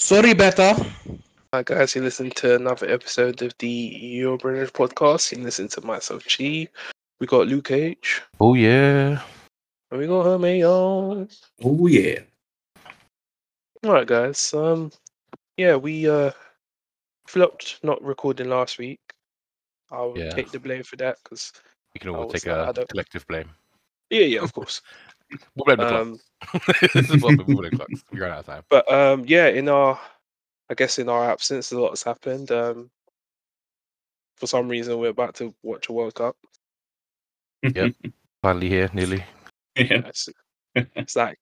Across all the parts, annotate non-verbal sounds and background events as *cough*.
Sorry, better. Hi guys, you listen to another episode of the Eurobrenners podcast. You listen to myself, Chi. We got Luke H. Oh yeah. And we got Hermeo. Oh yeah. Alright guys. Um yeah, we uh flopped not recording last week. I'll Yeah. take the blame for that because We can all take like, I a collective blame. yeah, yeah, of course. *laughs* We'll blame the clock. um *laughs* this is what we blame the clock. We ran out of time. but um yeah, in our I guess in our absence a lot has happened. Um for some reason we're about to watch a World Cup. Yep. Finally here, nearly. Yeah. It's, it's like,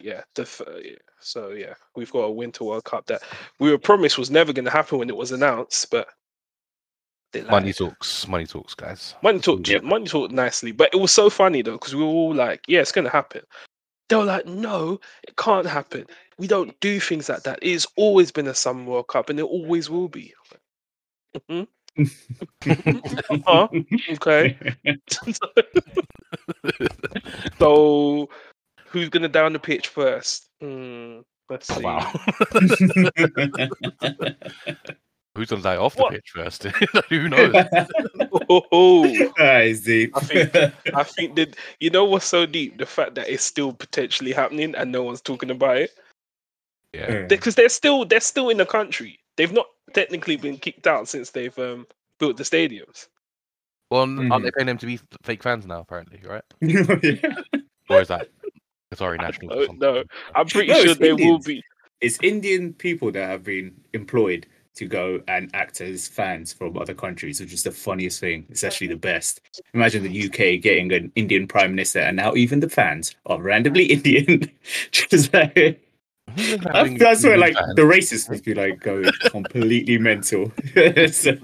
yeah, the f- uh, yeah. So yeah, we've got a Winter World Cup that we were promised was never going to happen when it was announced, but they lied. Money talks. Money talks, guys. money talked, Yep. money talked nicely, but it was so funny though because we were all like, yeah, it's going to happen. They were like, no, it can't happen. We don't do things like that. It's always been a Summer World Cup, and it always will be. Mhm. *laughs* Huh? Okay. *laughs* so, who's going to down the pitch first? Hmm, let's Oh, see. wow. *laughs* Who's gonna die off the What? pitch first? *laughs* Who knows? *laughs* Oh, That is deep. I think I *laughs* think that you know what's so deep? The fact that it's still potentially happening and no one's talking about it Yeah. because they're still they're still in the country. They've not technically been kicked out since they've um, built the stadiums. Well, aren't they paying them to be fake fans now? Apparently, right? Yeah. Or is that Qatari nationals? or No, I'm pretty No, sure it's they will be. It's Indian people that have been employed to go and act as fans from other countries, which is the funniest thing. It's actually the best. Imagine the UK getting an Indian prime minister, and now even the fans are randomly *laughs* Indian. *laughs* Just like, Who's even I, having that's where like fans? the racists must be like going completely mental. *laughs* So-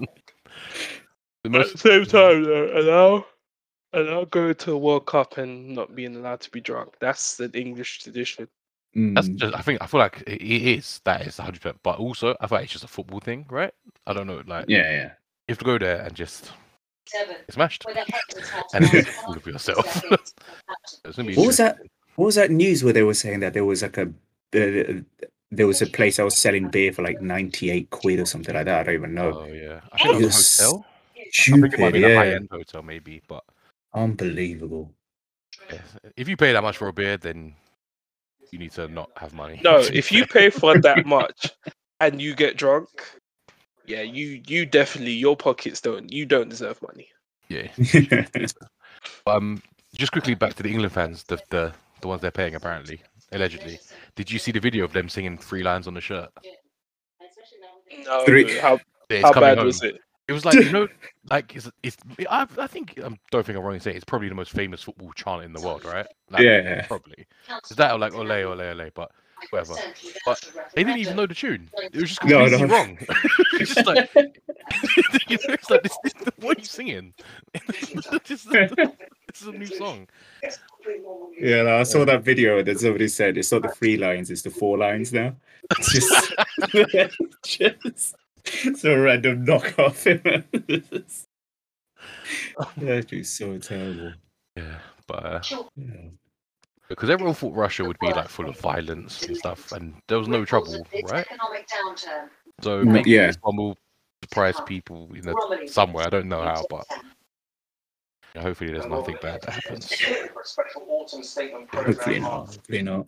The At the same time, though, allow allow going to a World Cup and not being allowed to be drunk. That's the English tradition. That's Mm. just. I think. I feel like it it is. That is 100. percent But also, I feel like it's just a football thing, right? I don't know. Like, yeah, yeah. you have to go there and just Seven. get smashed. With a hectare And tax it's on all for yourself. It's gonna be What was that? What was that news where they were saying that there was like a uh, there was a place that was selling beer for like ninety eight quid or something like that. I don't even know. Oh yeah, I think it was Yes. a hotel. I think it might Stupid, be a high end hotel, maybe. But unbelievable. if you pay that much for a beer, then you need to not have money. No, *laughs* if you pay for that *laughs* much and you get drunk, yeah, you you definitely your pockets don't you don't deserve money. yeah. *laughs* Um, just quickly back to the England fans, the the the ones they're paying apparently, allegedly. Did you see the video of them singing three lines on the shirt? No, Three- how Yeah, how bad home. was it? It was like you *laughs* know, like it's, it's I, I think I don't think I'm wrong in saying it's probably the most famous football chant in the world, right? Like, Yeah. probably. Is that or like ole ole ole? But whatever. But they didn't even know the tune. It was just No, completely no. wrong. *laughs* it's just like, you *laughs* know, it's like this, this, what are you singing? this, is, this is a new song. yeah, no, I saw that video that somebody said it's not the three lines, it's the four lines now. It's just, just *laughs* so a random knockoff. *laughs* That'd be so terrible. Yeah, but uh, Yeah. because everyone thought Russia would be like full of violence and stuff, and there was no trouble, right? Economic downturn. So Mm, maybe yeah. this one will surprise people in the, somewhere. I don't know how, but hopefully there's nothing bad that happens. Hopefully not. Hopefully not.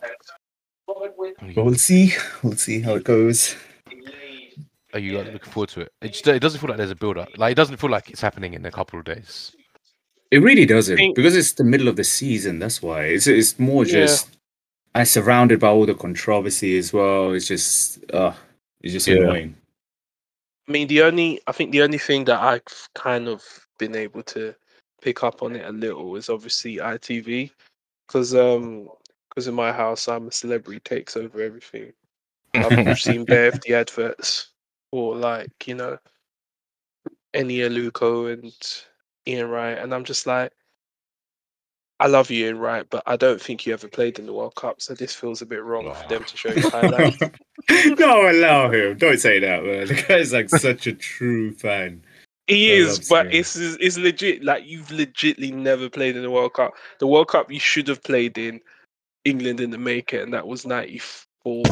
But we'll see. We'll see how it goes. You like, looking forward to it? It, just, it doesn't feel like there's a build up. Like it doesn't feel like it's happening in a couple of days. It really doesn't think- because it's the middle of the season. That's why it's it's more Yeah. I'm surrounded by all the controversy as well. It's just uh it's just Yeah. annoying. I mean, the only I think the only thing that I've kind of been able to pick up on it a little is obviously ITV, because um because in my house I'm a celebrity takes over everything. I've *laughs* seen bare of the adverts for like you know Eni Aluko and Ian Wright, and I'm just like, I love you, Ian Wright, but I don't think you ever played in the World Cup, so this feels a bit wrong for them to show you highlights. *laughs* no, allow him. Don't say that, man. *laughs* The guy's like such a true fan. He I is, but it's it's legit. Like you've legitly never played in the World Cup. The World Cup you should have played in England in the maker, and that was '94.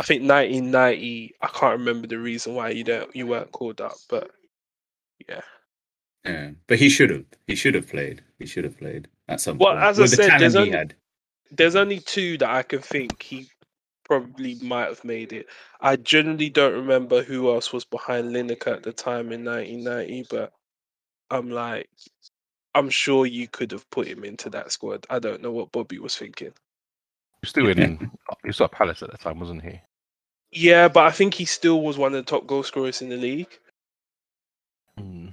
I think 1990. I can't remember the reason why you don't you weren't called up, but yeah. Yeah, but he should have. He should have played. He should have played at some Well, point. as I with the said, talent there's only- had. There's only two that I can think he probably might have made it. I generally don't remember who else was behind Lineker at the time in 1990, but I'm like, I'm sure you could have put him into that squad. I don't know what Bobby was thinking. He was still in. *laughs* he was at Palace at that time, wasn't he? Yeah, but I think he still was one of the top goal scorers in the league. Mm,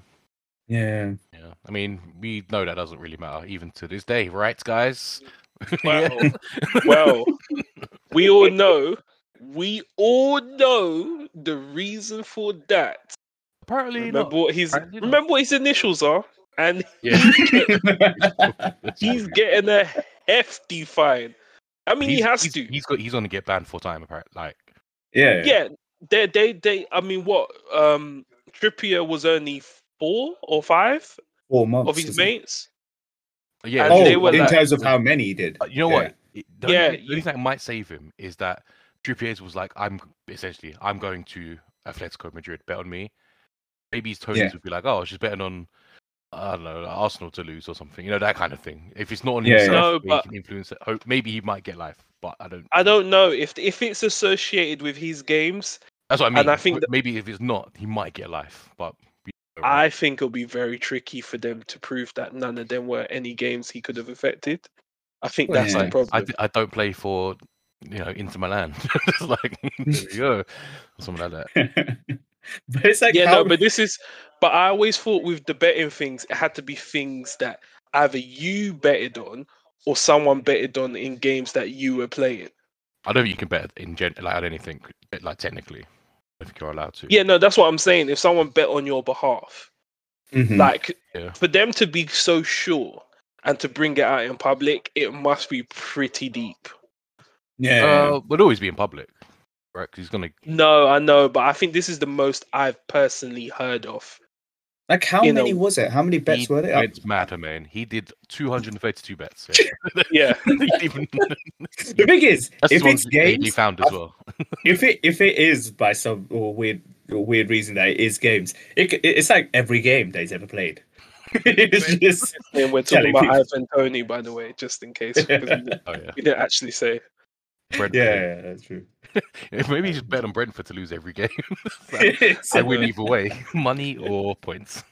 Yeah. yeah. I mean, we know that doesn't really matter even to this day, right, guys? *laughs* Well, well, *laughs* we all know, we all know the reason for that. apparently Remember not. what his Apparently not. remember what his initials are, and *laughs* Yeah. he's getting a hefty fine. I mean, he has he's, to. He's got. He's going to get banned for time. Apparently, like yeah. yeah, they, they, they. I mean, what? Um, Trippier was only four or five Four months. of his isn't it? mates. yeah. And Oh, they were in like- terms of how many he did. Uh, you know Yeah. what? The Yeah, only, the you- only thing that might save him is that Trippier was like, "I'm essentially, I'm going to Atletico Madrid. Bet on me." Maybe his Toney's Yeah. would be like, "Oh, she's betting on, I don't know, Arsenal to lose or something." You know that kind of thing. If it's not on Yeah, yeah. himself, No, where he can influence it. Maybe he might get life, but I don't. I don't know if if it's associated with his games. That's what I mean. and I think but that- maybe if it's not, he might get life, but. we don't. I think it'll be very tricky for them to prove that none of them were any games he could have affected. I think Well, that's yeah. the problem. I don't play for you know Inter Milan. *laughs* It's like there you go, or something like that. *laughs* but it's like yeah, how, no, but this is. But I always thought with the betting things, it had to be things that either you betted on or someone betted on in games that you were playing. I don't think you can bet in gen like I don't think like technically. I think you're allowed to. Yeah, no, that's what I'm saying. If someone bet on your behalf, Mhm. like Yeah. for them to be so sure and to bring it out in public, it must be pretty deep. yeah, Uh, would always be in public, right? 'Cause he's gonna. No, I know, but I think this is the most I've personally heard of. Like how you many know, was it? How many bets he were there? It's mad, man. He did 232 bets. Yeah. *laughs* Yeah. *laughs* Even- *laughs* The thing is, That's if the it's ones they- they found as well. if it if it is by some or weird or weird reason that it is games, it, it's like every game that he's ever played. it's just And we're talking about people. Ivan Toney, by the way, just in case. because we didn't- Oh yeah. we didn't actually say. Yeah, yeah, that's true. *laughs* Maybe he's bet on Brentford to lose every game. *laughs* Like, *laughs* I win either way, money or points.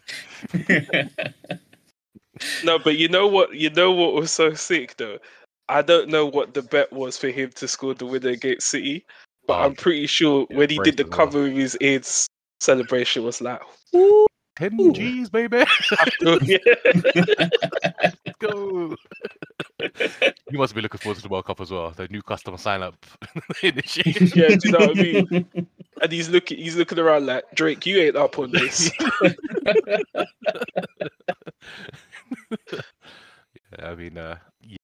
No, but you know what? You know what was so sick though. I don't know what the bet was for him to score the winner against City, but Oh, I'm pretty sure yeah, when he did the well. cover with his aids celebration was like, 10 G's, baby. Let's go. *laughs* you must be looking forward to the World Cup as well. The new customer sign up *laughs* initiative. *laughs* yeah, do you know what I mean? And he's looking, he's looking around like Drake, you ain't up on this. Yeah, I mean, uh, yeah,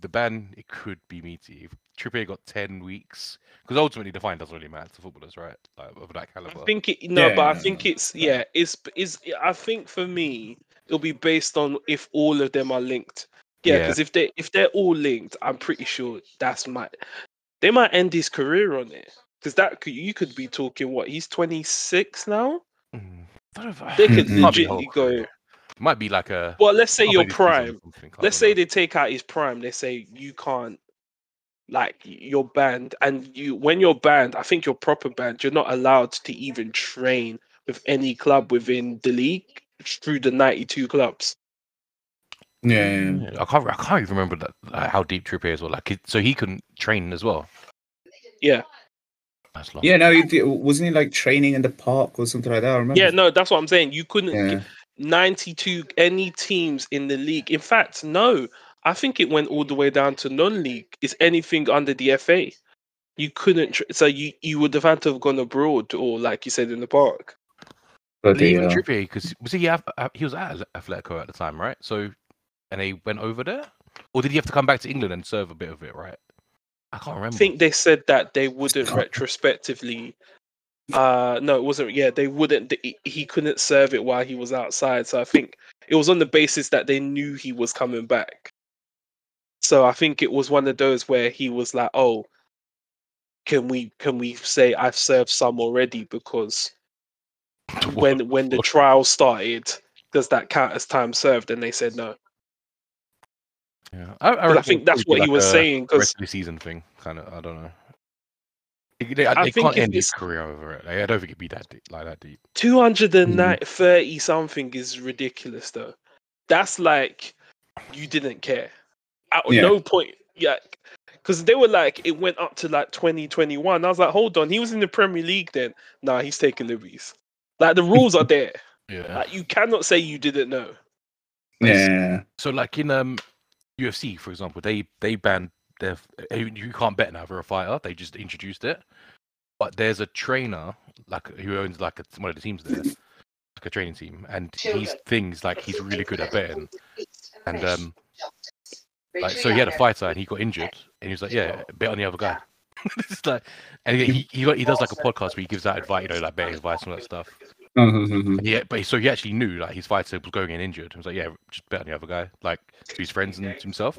the ban it could be meaty. If Trippier got ten weeks, because ultimately the fine doesn't really matter to footballers, right? Like of that caliber. I think it, no, but I Yeah. think it's yeah, it's is I think for me it'll be based on if all of them are linked. Yeah, Yeah. because if they if they're all linked, I'm pretty sure that's might they might end his career on it. Because that could you could be talking what he's 26 now. Mm, I don't know if- They could Mhm. Might be legitimately go. Might be like a. Well, let's say your this season or prime. Let's say they take out his prime. They say you can't, like you're banned, and you when you're banned, I think you're proper banned. You're not allowed to even train with any club within the league through the 92 clubs. Yeah, Yeah, mm, I can't. I can't even remember that like, how deep Trippier is. Or like, it- so he couldn't train as well. Yeah, That's long. yeah. No, he wasn't he like training in the park or something like that? I remember. yeah. No, that's what I'm saying. You couldn't Yeah. get 92 any teams in the league. In fact, no. I think it went all the way down to non-league. It's anything under the FA. You couldn't. Tra- so you you would have had to have gone abroad, or like you said in the park. But even the, Trippier, because was he at, he was at Atletico at the time, right? So, and they went over there, or did he have to come back to England and serve a bit of it, right? I can't remember. I think they said that they wouldn't retrospectively. Uh, no, it wasn't. Yeah, they wouldn't. he- He couldn't serve it while he was outside. So I think it was on the basis that they knew he was coming back. So I think it was one of those where he was like, "Oh, can we can we say I've served some already because *laughs* when when the trial started, does that count as time served? And they said no. Yeah, I, I, 'Cause I think that's what be he was a saying. Because the season thing, kind of. I don't know. They, they, I they think can't end his it's- career over it. Like, I don't think it'd be that deep, like that deep. 230 something is ridiculous though. That's like you didn't care. At Yeah. no point, yeah. Because they were like, it went up to like 2021. I was like, hold on, he was in the Premier League then. Nah, he's taking liberties. Like the rules are *laughs* there. Yeah. Like you cannot say you didn't know. Yeah. So like in um UFC, for example, they they banned their you you can't bet now for a fighter. They just introduced it. But there's a trainer like who owns like a, one of the teams there, *laughs* like a training team, and he's things like he's really good at betting. And um, like so he had a fighter and he got injured, and he was like, yeah, bet on the other guy. *laughs* it's like, and he he he, he does like a podcast where he gives out advice, you know, like betting advice and all that stuff. Mhm. Yeah, but he- so he actually knew like his fighter was going in injured. He was like, yeah, just bet on the other guy, like to his friends and to himself.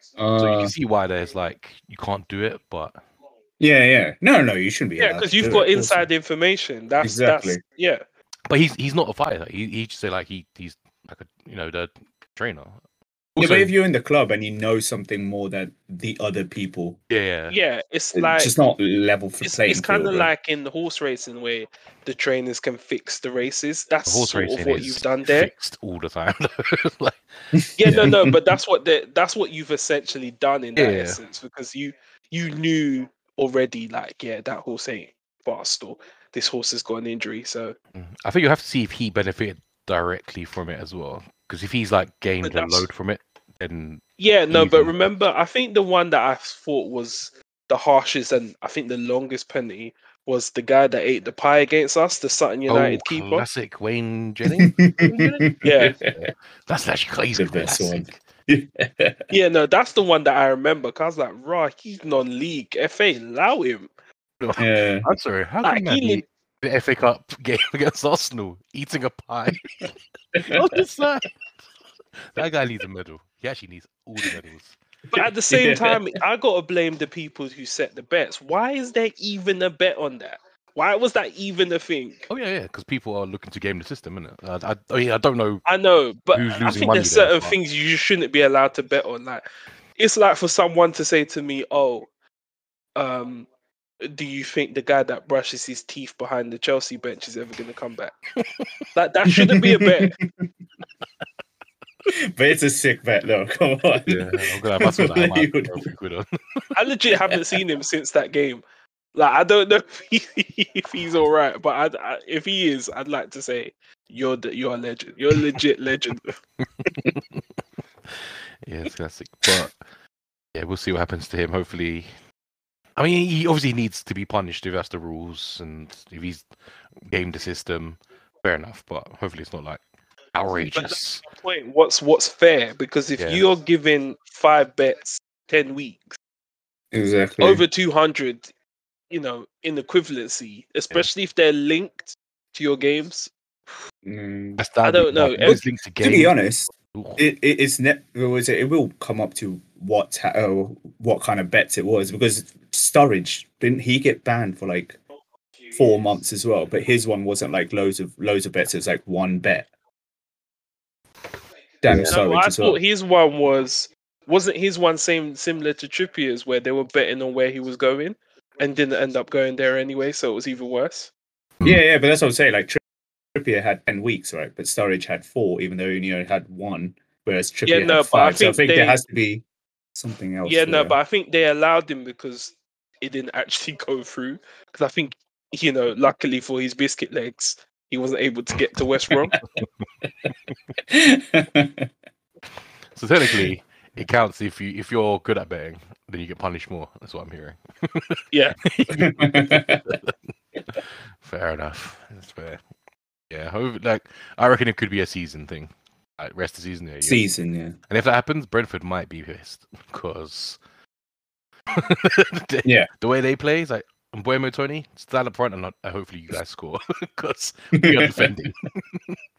So you Uh, can see why there's like you can't do it, but yeah, yeah. No, no, you shouldn't be. Yeah, because you've got it, inside information. That's Exactly. that's yeah. but he's he's not a fighter. He he just say like he he's like a you know the trainer. Yeah, but if you're in the club and you know something more than the other people, yeah, yeah, Yeah, it's it's like just not level for it's, playing. it's kind of right? like in the horse racing where the trainers can fix the races. That's the horse sort racing of what is you've done there. fixed all the time. *laughs* *laughs* like, Yeah, no, no, but that's what the that's what you've essentially done in that Yeah. essence because you you knew already like yeah that horse ain't fast or this horse has got an injury. So mm, I think you have to see if he benefited directly from it as well. Because if he's like gained a load from it, then yeah, no, but Easy. remember, I think the one that I thought was the harshest and I think the longest penalty was the guy that ate the pie against us, the Sutton oh, United oh, keeper. classic Wayne Jennings. *laughs* Yeah. That's actually crazy. The best one. classic. *laughs* Yeah, no, that's the one that I remember. Cause I was like, right, he's non-league. FA allow him. *laughs* yeah. I'm sorry. How Like, can that he be lit- the FA Cup game *laughs* against Arsenal eating a pie? *laughs* what is that? That guy needs a medal. He actually needs all the medals. But at the same time, I gotta blame the people who set the bets. Why is there even a bet on that? Why was that even a thing? Oh yeah, yeah, because people are looking to game the system, isn't it? I, I, I mean, I don't know. I know, but I think there's there, certain but- things you shouldn't be allowed to bet on. Like, it's like for someone to say to me, "Oh, um, do you think the guy that brushes his teeth behind the Chelsea bench is ever going to come back?" like, that shouldn't be a bet. *laughs* but it's a sick bet, though. *laughs* Come on. Yeah, I'm gonna have my son. I might You would- throw a few quid on. I legit haven't seen him since that game. Like, I don't know if, *laughs* he, if he's all right, but I, I, if he is, I'd like to say you're the, you're a legend. You're a legit legend. Yeah, it's classic. But yeah, we'll see what happens to him. Hopefully, I mean, he obviously needs to be punished if that's the rules and if he's gamed the system. Fair enough, but hopefully it's not like outrageous. Point. What's what's fair? Because if Yeah. you're giving five bets ten weeks. Exactly. over 200 you know in equivalency especially if they're linked to your games Mm. That's I that'd don't know, bad. it- Those links to To be honest, it, it it's net it, it will come up to what ta- uh, what kind of bets it was because Sturridge didn't he get banned for like four months as well, but his one wasn't like loads of loads of bets. It was like one bet. Damn Yeah. no, Sturridge i as thought well. his one was wasn't his one same similar to trippier's where they were betting on where he was going and didn't end up going there anyway so it was even worse hmm. Yeah, yeah, but that's what I'm saying. Like Trippier had ten weeks, right? But Sturridge had four, even though he only had one, whereas Trippier no, had but I five. so I think think they- there has to be something else. yeah no but i think they allowed him because it didn't actually *laughs* go through because i think you know luckily for his biscuit legs he wasn't able to get to west brom *laughs* So technically, it counts if you if you're good at betting, then you get punished more. That's what I'm hearing. *laughs* yeah Fair enough. That's fair. Yeah, hope, like I reckon it could be a season thing. Like rest of the season, yeah. Season, yeah. And if that happens, Brentford might be pissed because *laughs* Yeah. the way they play is like Mbeumo Toney stand up front and not, uh, hopefully you guys score *laughs* because we are defending.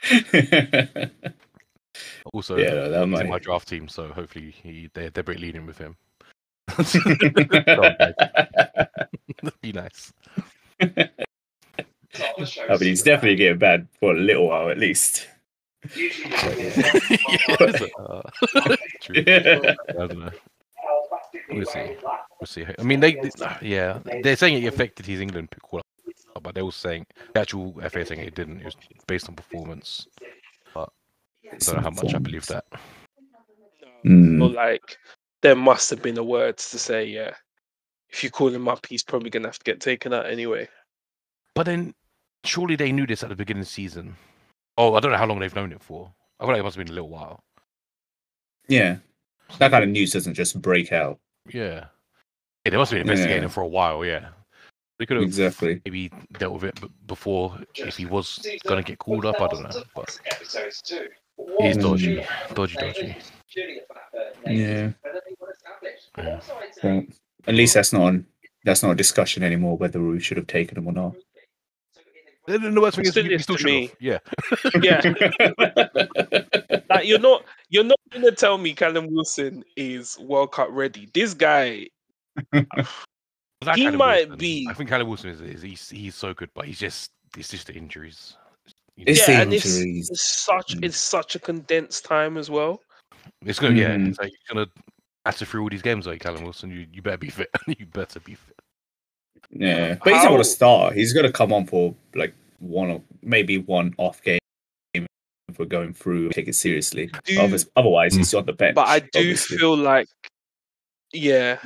*laughs* Also, yeah, no, that he's in might. my draft team, so hopefully he they're, they're pretty leading with him. That'd be nice. I mean, he's definitely getting bad for a little while at least. Yeah? Uh. I don't know. We'll see. We'll see. I mean, they, they- *sighs* yeah, they're saying it affected his England pick call, but they were saying the actual FA saying it didn't. It was based on performance. I don't know how much I believe that. Mm. Or like there must have been the words to say, yeah, if you call him up, he's probably gonna have to get taken out anyway. But then, surely they knew this at the beginning of the season. Oh, I don't know how long they've known it for. I feel like it must have been a little while. Yeah, that kind of news doesn't just break out. Yeah. yeah they must have been investigating Yeah. him for a while. Yeah. They could have Exactly. maybe dealt with it before if he was gonna get called up. I don't know, but he's dodgy, hmm. dodgy, dodgy. Yeah. Yeah. Well, at least that's not on, that's not a discussion anymore whether we should have taken him or not. No, no, worst thing is, Still we- we is still to should me. have. Yeah. Yeah, *laughs* *laughs* like you're not you're not gonna tell me Callum Wilson is World Cup ready. This guy, *sighs* He Callum might Wilson- be- I think Callum Wilson is, is he's he's so good, but he's just it's just the injuries. It's yeah, the and it's, injuries. it's such Mm. it's such a condensed time as well. it's gonna yeah, it's like you're gonna have to through all these games like Callum Wilson. You you better be fit. *laughs* you better be fit. Yeah, but he's not How- going to start. He's going to come on for like one or maybe one off game if we're going through. Take it seriously. Do- Others- Otherwise, he's on the bench. but I do obviously. feel like, yeah,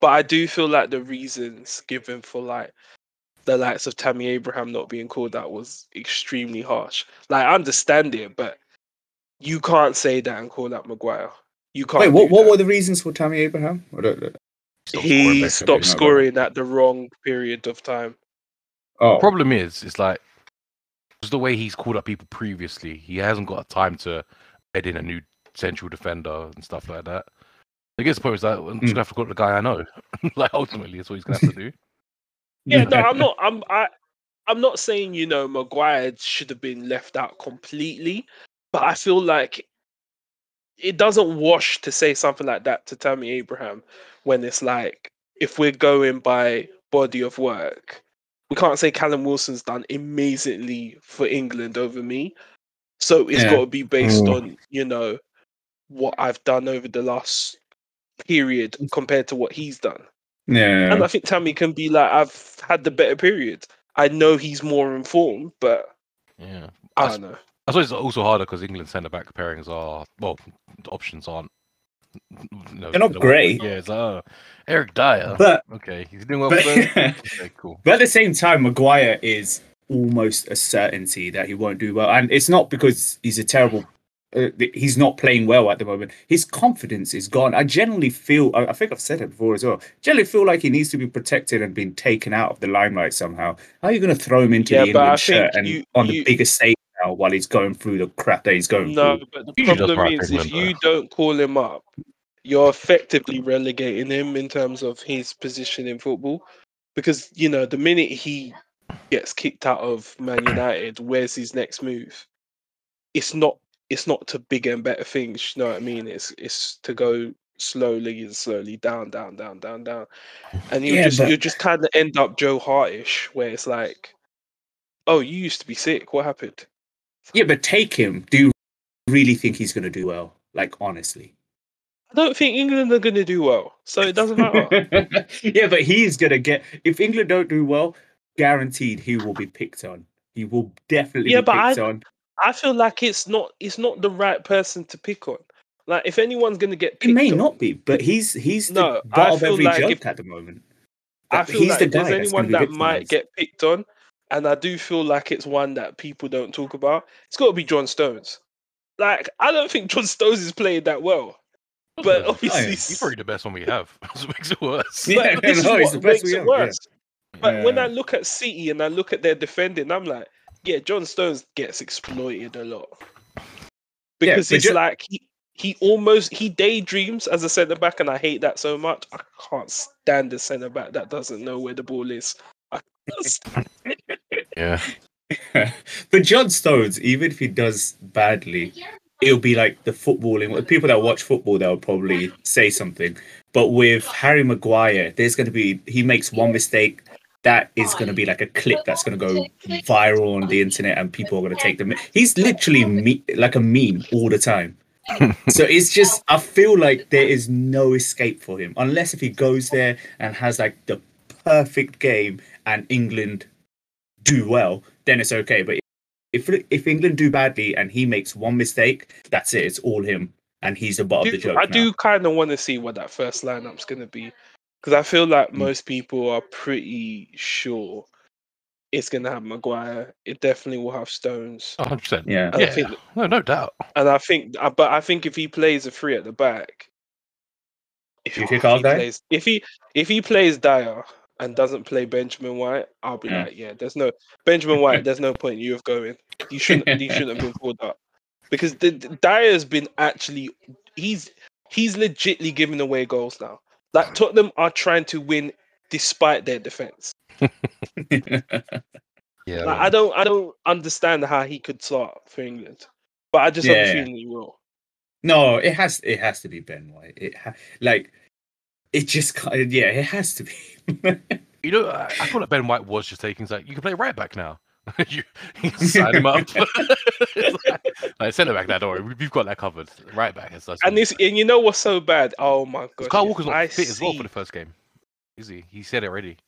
but I do feel like the reasons given for like the likes of Tammy Abraham not being called out was extremely harsh. Like I understand it, but you can't say that and call out Maguire. You can't. Wait, what? What that. were the reasons for Tammy Abraham? I don't, know. Stop he stopped scoring at the wrong period of time. oh, Problem is, it's like just the way he's called up people previously. He hasn't got time to bed in a new central defender and stuff like that. I guess the point is that I'm just gonna have to call the guy I know. *laughs* like ultimately, that's what he's gonna have to do. Yeah, no, I'm not. I'm I. I'm not saying you know Maguire should have been left out completely, but I feel like it doesn't wash to say something like that to Tammy Abraham when it's like if we're going by body of work, we can't say Callum Wilson's done amazingly for England over me. So it's Yeah. got to be based Mm. on you know what I've done over the last period compared to what he's done. Yeah, And I think Tammy can be like, I've had the better period. I know he's more informed, but Yeah. I That's- don't know. I suppose it's also harder because England centre back pairings are well, the options aren't. No, They're not great. Yeah, it's like oh, Eric Dier. but okay, he's doing well. but, *laughs* okay, cool. but at the same time, Maguire is almost a certainty that he won't do well, and it's not because he's a terrible. Uh, he's not playing well at the moment. His confidence is gone. I generally feel. I, I think I've said it before as well. Generally feel like he needs to be protected and being taken out of the limelight somehow. How are you going to throw him into Yeah, the England shirt and you- on the you- biggest stage now while he's going through the crap that he's going through, No, through? but the Usually problem is if you don't call him up, you're effectively relegating him in terms of his position in football. Because, you know, the minute he gets kicked out of Man United, where's his next move? It's not it's not to bigger and better things, you know what I mean? It's it's to go slowly and slowly down, down, down, down, down. And you Yeah, just but- you just kind of end up Joe Hartish, where it's like, oh, you used to be sick. What happened? Yeah, but take him. Do you really think he's going to do well? Like honestly. I don't think England are going to do well, so it doesn't matter. *laughs* yeah, but he's gonna get if England don't do well, guaranteed he will be picked on. He will definitely Yeah, be but picked I- on. I feel like it's not it's not the right person to pick on. Like if anyone's going to get picked He may on, not be, but he's he's the No, butt I of every like joke if- at the moment. I feel he's like the if there's guy that's anyone that might get picked on, and I do feel like it's one that people don't talk about. It's got to be John Stones. Like I don't think John Stones is playing that well, but obviously, yeah. He's probably the best one we have. *laughs* That's what makes it worse. Yeah, *laughs* but no, he's what the best makes we it have, yeah. worse. But when I look at City and I look at their defending, I'm like, yeah, John Stones gets exploited a lot because but it's ju- like he he almost he daydreams as a centre back, and I hate that so much. I can't stand a centre back that doesn't know where the ball is. I can't *laughs* stand Yeah. *laughs* but John Stones, even if he does badly, it'll be like the footballing. People that watch football, they'll probably say something. But with Harry Maguire, there's going to be he makes one mistake, that is going to be like a clip that's going to go viral on the internet and people are going to take them. He's literally me- like a meme all the time. *laughs* so it's just, I feel like there is no escape for him unless if he goes there and has like the perfect game and England do well, then it's okay. But if if England do badly and he makes one mistake, that's it. It's all him, and he's the butt of the do- joke. I now. do kind of want to see what that first lineup's going to be because I feel like Mm. most people are pretty sure it's going to have Maguire. It definitely will have Stones. 100%. Yeah. And I Yeah, think, no, no doubt. and I think, uh, but I think if he plays a three at the back, if, You if think I'll he plays, if he if he plays Dier and doesn't play Benjamin White, I'll be Yeah. like, yeah, there's no Benjamin White. *laughs* There's no point in you of going. You shouldn't. you *laughs* shouldn't have been pulled up because the, the Dier's been actually he's he's legitly giving away goals now. Like Tottenham are trying to win despite their defense. *laughs* Yeah. Like, I don't I don't understand how he could start for England, but I just have a feeling he will. no, it has it has to be Ben White. It ha- like it just kind of, yeah, it has to be. *laughs* You know, I, I feel like Ben White was just taking like you can play right back now. *laughs* you, you can sign him up. *laughs* It's like, like, centre back now, don't worry. we- We've got that covered. Right back. It's, And this and you know what's so bad? Oh my god! Kyle Walker's not fit as well for the first game. Is he? He said it already.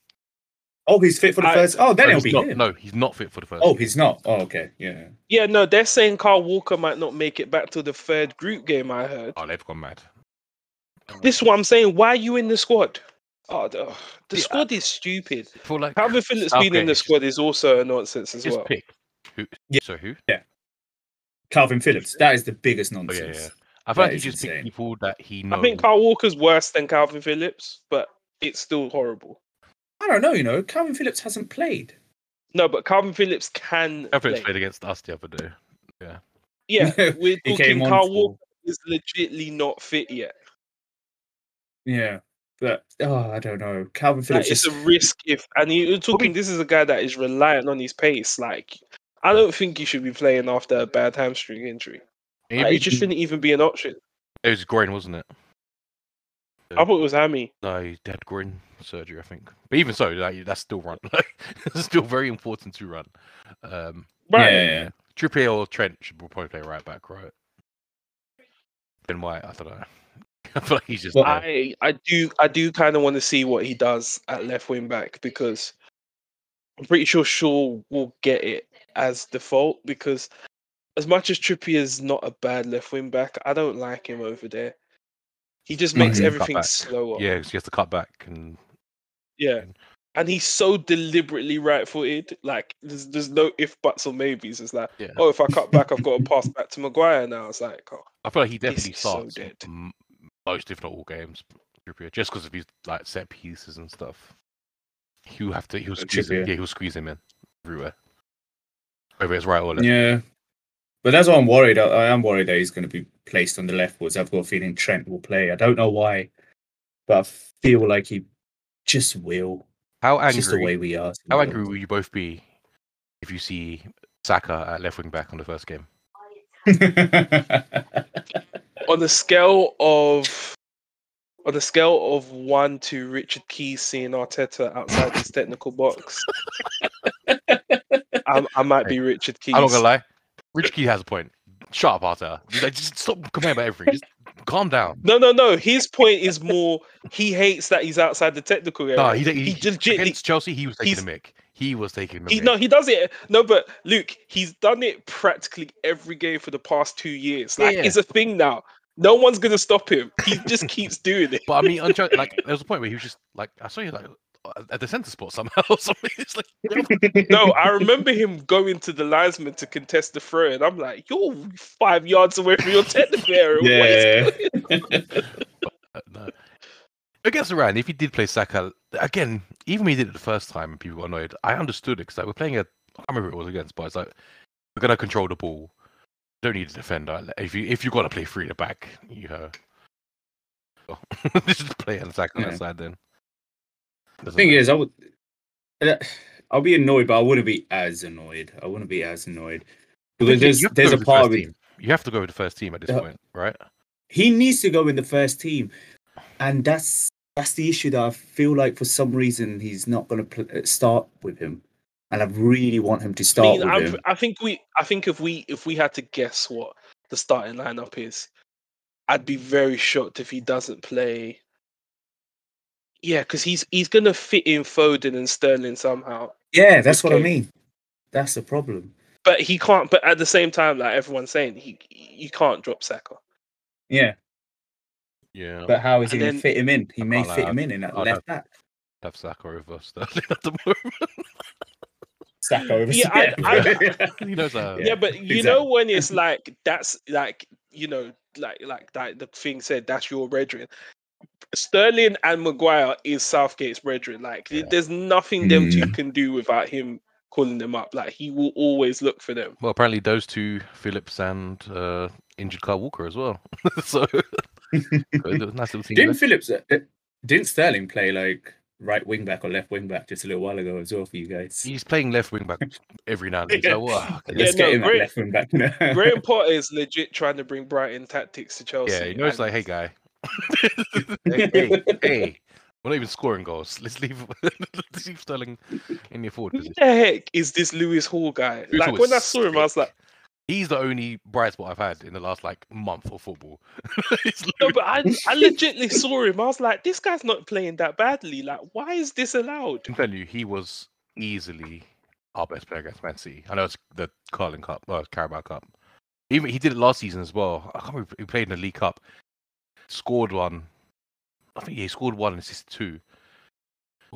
oh, he's fit for the I- first. Oh, then no, he'll be not, here. no, he's not fit for the first. Oh, game. he's not. Oh, okay. Yeah. Yeah, no, they're saying Kyle Walker might not make it back to the third group game. I heard. Oh, they've gone mad. This is what I'm saying. Why are you in the squad? Oh, the, the Yeah. squad is stupid. I feel like Calvin Phillips being in the squad is also a nonsense as Just well. pick. Who? Yeah. So who? Yeah. Calvin Phillips. That is the biggest Oh, yeah, nonsense. yeah. I feel That like he is just picked people that he knows. I think Kyle Walker's worse than Calvin Phillips, but it's still horrible. I don't know. You know, Calvin Phillips hasn't played. No, but Calvin Phillips can Calvin Phillips play. played against us the other day. Yeah, Yeah, *laughs* we're talking came. Carl for- Walker is legitly not fit yet. Yeah, but oh, I don't know. Calvin Like, Phillips it's a risk if, and you're talking. This is a guy that is reliant on his pace. Like, I don't think he should be playing after a bad hamstring injury. Like, it just shouldn't even be an option. it was groin, wasn't it? I thought it was Hammy. No, he had groin surgery, I think. But even so, like that's still run. *laughs* It's still very important to run. Um, Right. Yeah, yeah. Trippier or Trent should probably play right back, right? Ben White, I don't know. *laughs* I like he's just. Well. I I do I do kind of want to see what he does at left wing back because I'm pretty sure Shaw will get it as default because as much as Trippier is not a bad left wing back, I don't like him over there. He just makes. Cut everything back. Yeah, because he has to cut back and Yeah. And he's so deliberately right footed. Like there's there's no if buts or maybes. It's like, Yeah. oh, if I cut back, I've *laughs* got to pass back to Maguire now. It's like, oh, I feel like he definitely is so dead. m- most, if not all, games. Trippier, just because of his like set pieces and stuff. He'll have to. He'll Uh, squeeze him. Yeah, he'll squeeze him in everywhere. Whether it's right or left. yeah. But that's why I'm worried. I, I am worried that he's going to be placed on the leftwards. I've got a feeling Trent will play. I don't know why, but I feel like he just will. How It's just the way angry? we are. How angry will you both be if you see Saka at left wing back on the first game? *laughs* on the scale of on the scale of one to Richard Keys seeing Arteta outside his technical box, *laughs* I, I might be Richard Keys. I'm not gonna lie. Richard Key has a point. Shut up, Arteta. Like, just stop complaining about everything. Just calm down. No, no, no. His point is more he hates that he's outside the technical area. No, he, he, he legitly against Chelsea. He was taking a mick. He was taking a He, mick. no, he does it. No, but Luke, he's done it practically every game for the past two years. Like, Yeah. it's a thing now. No one's gonna stop him. He just keeps *laughs* doing it. But I mean, on Chelsea, like there was a point where he was just like, I saw you like at the centre spot somehow. *laughs* or something. It's like, No, I remember him going to the linesman to contest the throw, and I'm like, "You're five yards away from your technical area." What is yeah. *laughs* uh. Against Iran, if he did play Saka again, even when he did it the first time, and people got annoyed, I understood it because like, we're playing a. I remember it was against, but it's like we're gonna control the ball. Don't need a defender. If you if you got to play three at the back, you know. *laughs* just play on Saka on Yeah. that side then. The thing is, I would. uh, I'll be annoyed, but I wouldn't be as annoyed. I wouldn't be as annoyed because there's You have to there's go a with the part first of it. You have to go with the first team at this Uh, point, right? He needs to go in the first team, and that's that's the issue that I feel like for some reason he's not going to pl- uh, start with him, and I really want him to I start mean, with I'm, him. I think we, I think if we, if we had to guess what the starting lineup is, I'd be very shocked if he doesn't play. Yeah, because he's he's gonna fit in Foden and Sterling somehow, Yeah, that's what I mean. That's the problem. but he can't. But at the same time, like everyone's saying, he you can't drop Saka. Yeah, Yeah, but how is he going to fit him in? He I may fit lie, him in in that I'd left back. have Saka over Sterling at the moment. Saka over. Yeah, I- *laughs* he knows how. Yeah, but you exactly. know when it's like that's like you know like like that the thing said that's your brethren. Sterling and Maguire is Southgate's brethren. Like Yeah. there's nothing them two Mm. can do without him calling them up. Like he will always look for them. Well, apparently those two, Phillips and uh, injured Kyle Walker as well. *laughs* *laughs* so it nice. Didn't there. Phillips? uh, uh, Didn't Sterling play like right wing back or left wing back just a little while ago as well for you guys? He's playing left wing back every now and then. Yeah. So, *laughs* wow, okay. Yeah, Let's no, get him great- at left wing back now. Graham Potter is legit trying to bring Brighton tactics to Chelsea. yeah, you know, it's like, hey, guy, hey, hey, hey, we're not even scoring goals. Let's leave, let's leave Sterling in your forward Who the heck is this Lewis Hall guy? Lewis like when I saw him, I was like, He's the only bright spot I've had in the last like month of football. *laughs* No, but I, I legitly saw him. I was like, this guy's not playing that badly. Like, why is this allowed? I'm telling you, he was easily our best player against Man City. I know it's the Carling Cup, well, Carabao Cup. Even he did it last season as well. I can't remember. He played in the League Cup, scored one. I think he scored one and assisted two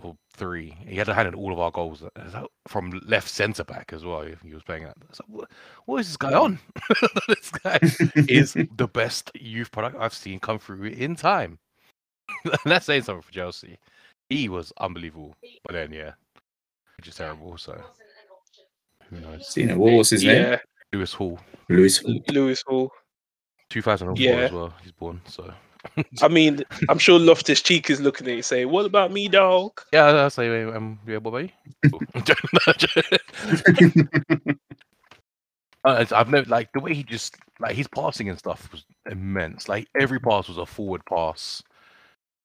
or three. He had a hand in all of our goals uh, from left centre back as well. He was playing that. So what, what is this guy on? *laughs* this guy is *laughs* the best youth product I've seen come through in time. and *laughs* that's saying something for Chelsea. He was unbelievable. But then, yeah, just terrible. So who knows? you know, what was his name? Lewis Hall, Lewis. Lewis Hall. 2004 Yeah. as well. He's born. So *laughs* I mean, I'm sure Loftus Cheek is looking at you saying, "What about me, dog?" yeah, I'll say, um, yeah, about you? *laughs* *laughs* Uh, I've never like the way he just like his passing and stuff was immense. Like every pass was a forward pass.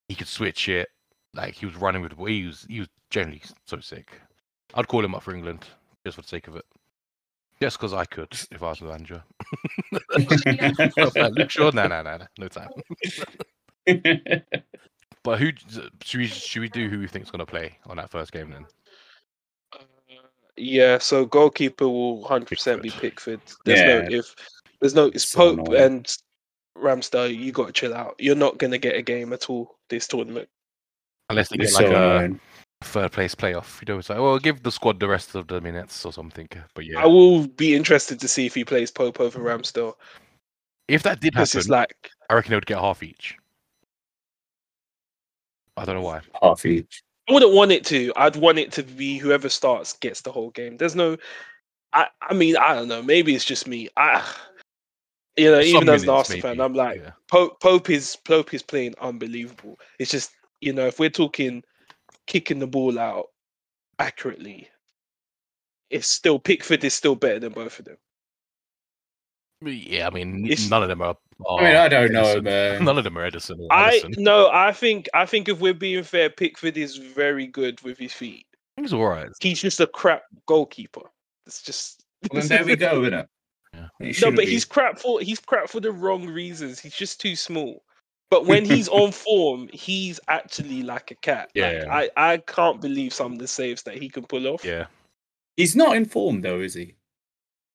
He could switch it. Like he was running with the ball. He was he was generally so sick. I'd call him up for England just for the sake of it. Just because I could if I was the manager. Luke Shaw, no, no, no, no, no time. *laughs* But who should we should we do? Who we think's gonna play on that first game then? Uh, yeah, so goalkeeper will 100% be Pickford. There's no if. There's no. It's So Pope annoying. and Ramsdale. You got to chill out. You're not gonna get a game at all this tournament. Unless they It's get like so a annoying. Third place playoff. You know, it's like, well, give the squad the rest of the minutes or something. But yeah, I will be interested to see if he plays Pope over mm. Ramsdale if that did because happen, it's like I reckon they would get half each. I don't know why. half each. I wouldn't want it to. I'd want it to be whoever starts gets the whole game. There's no. I. I mean, I don't know. Maybe it's just me. I. You know, Some even as an minutes, Arsenal fan, I'm like, yeah. Pope, Pope is Pope is playing unbelievable. It's just you know if we're talking kicking the ball out accurately, it's still Pickford is still better than both of them. Yeah, I mean, It's- none of them are. I mean, I don't know, man. *laughs* None of them are Ederson. Or I no, I think I think if we're being fair, Pickford is very good with his feet. He's all right. He's just a crap goalkeeper. It's just Well, then there we go, innit? *laughs* Yeah. It No, but be. he's crap for he's crap for the wrong reasons. He's just too small. But when he's *laughs* on form, he's actually like a cat. Yeah, Like. I, I can't believe some of the saves that he can pull off. Yeah. He's not informed though, is he?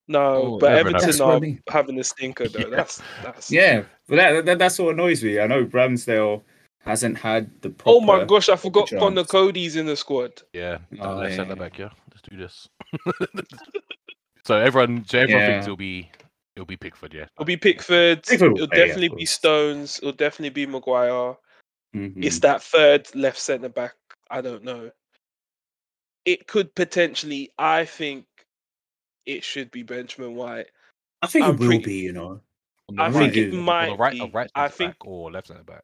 No, Oh, but Everton, Everton that's what I are mean. having a stinker though. Yeah. That's that's Yeah, but that, that that's what annoys me. I know Ramsdale hasn't had the. Oh my gosh, I forgot chance. Conor Coady's in the squad. Yeah. Oh, let's send yeah. that back. Yeah. Let's do this. *laughs* so everyone, so everyone Yeah. thinks it'll be it'll be Pickford. Yeah. It'll be Pickford. Pickford It'll play, of definitely be. Stones. It'll definitely be Maguire. Mhm. It's that third left centre back. I don't know. It could potentially. I think it should be Benjamin White. I think I'm it will pretty- be. You know, I the think it might right, be. a right I think- or left centre back.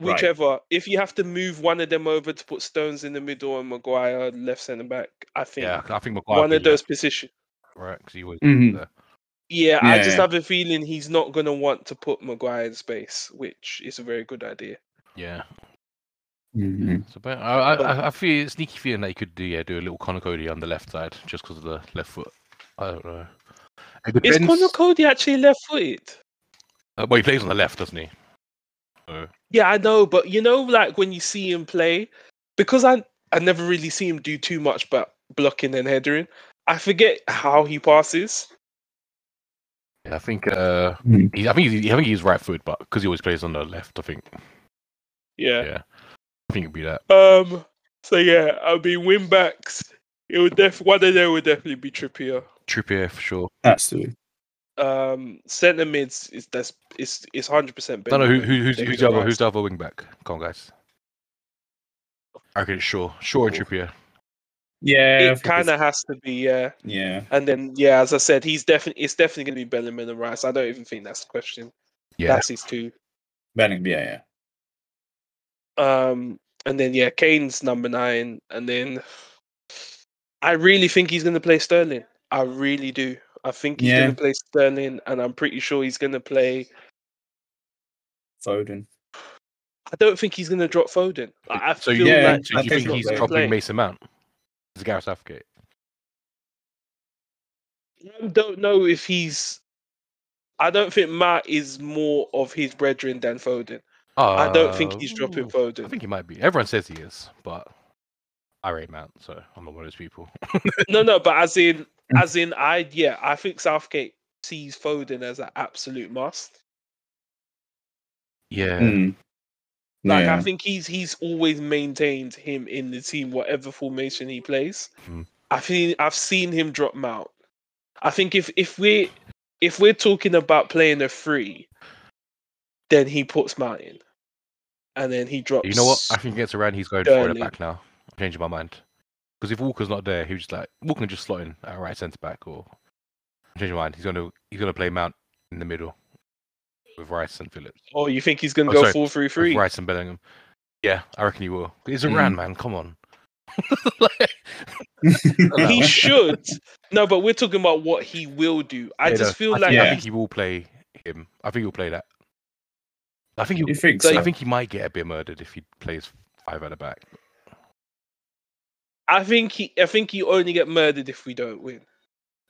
Right. Whichever. If you have to move one of them over to put Stones in the middle and Maguire left centre back, I think Yeah, I think Maguire one be of those positions. right because he was Mhm. there. Yeah, I just have a feeling he's not going to want to put Maguire in space, which is a very good idea. Yeah. Mhm. So, but I, I, I- I feel sneaky feeling that he could do yeah do a little Conor Coady on the left side just because of the left foot. I don't know. Is depends. Conor Coady actually left-footed? uh, well, he plays on the left, doesn't he? So, Yeah, I know, but you know, like when you see him play, because I I never really see him do too much but blocking and headering. I forget how he passes. Yeah, I think uh, Hmm. he, I think he's, I think he's right footed, but because he always plays on the left, I think Yeah. yeah, I think it'd be that. Um. So yeah, I'll be wing backs. It would def one of them would definitely be Trippier. Trippier for sure. Absolutely. Um, centre mids is that's it's it's hundred percent. I don't who, who who's who's the other who's the other wing back. Come on, guys. I reckon it's Shaw, Shaw and Trippier. Yeah. It kind of has to be yeah, Yeah. and then yeah, as I said, he's definitely it's definitely going to be Bellingham and Rice. I don't even think that's the question. Yeah, That's his two. Bellingham, yeah, yeah. Um, and then yeah, Kane's number nine, and then I really think he's going to play Sterling. I really do. I think he's Yeah. going to play Sterling, and I'm pretty sure he's going to play. Foden. I don't think he's going to drop Foden. I, I so feel Yeah, like so I you think think he's dropping Play. Mason Mount? Is Gareth Southgate? I don't know if he's. I don't think Matt is more of his brethren than Foden. I don't think he's dropping Foden. I think he might be. Everyone says he is, but I rate Mount, so I'm not one of those people. *laughs* No, no, but as in, as in, I yeah, I think Southgate sees Foden as an absolute must. yeah, Mm. Like yeah. I think he's he's always maintained him in the team, whatever formation he plays. Mm. I think I've seen him drop Mount. I think if if we if we're talking about playing a free, then he puts Mount in, and then he drops. You know what? I think he gets around. He's going for it Sterling. back now. I'm changing my mind because if Walker's not there, he was just like Walker can just slot in at right centre back. Or I'm changing my mind. He's gonna he's gonna play Mount in the middle with Rice and Phillips. Oh, you think he's gonna Oh, go sorry, full three With three? Rice and Bellingham. Yeah, I reckon he will. It's Mm. Iran, man. Come on. *laughs* Like, He should. No, but we're talking about what he will do. I Yeah, just no, feel I like think, I think he will play him. I think he'll play that. I think you he. think So so? I think he might get a bit murdered if he plays five at the back. I think he I think he only get murdered if we don't win.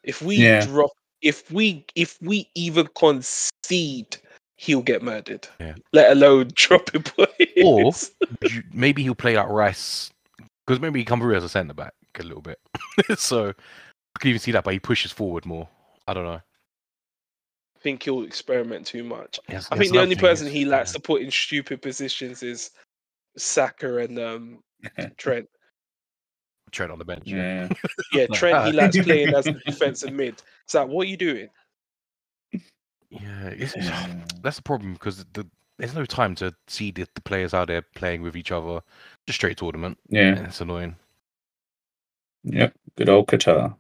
If we Yeah. drop if we if we even concede, he'll get murdered. Yeah. Let alone *laughs* dropping points. You- maybe he'll play like Rice because maybe he comes through as a centre back a little bit. *laughs* so I can even see that, but he pushes forward more. I don't know. I think he'll experiment too much. Yes, I yes, think the only person is- he likes yeah. to put in stupid positions is Saka and um, *laughs* Trent. Trent on the bench. yeah. Yeah, Like Trent he likes playing as a defensive mid. It's like, what are you doing? Yeah, it's, Yeah. that's the problem because the, there's no time to see the, the players out there playing with each other. Just straight tournament. Yeah. And it's annoying. Yep. Good old Qatar.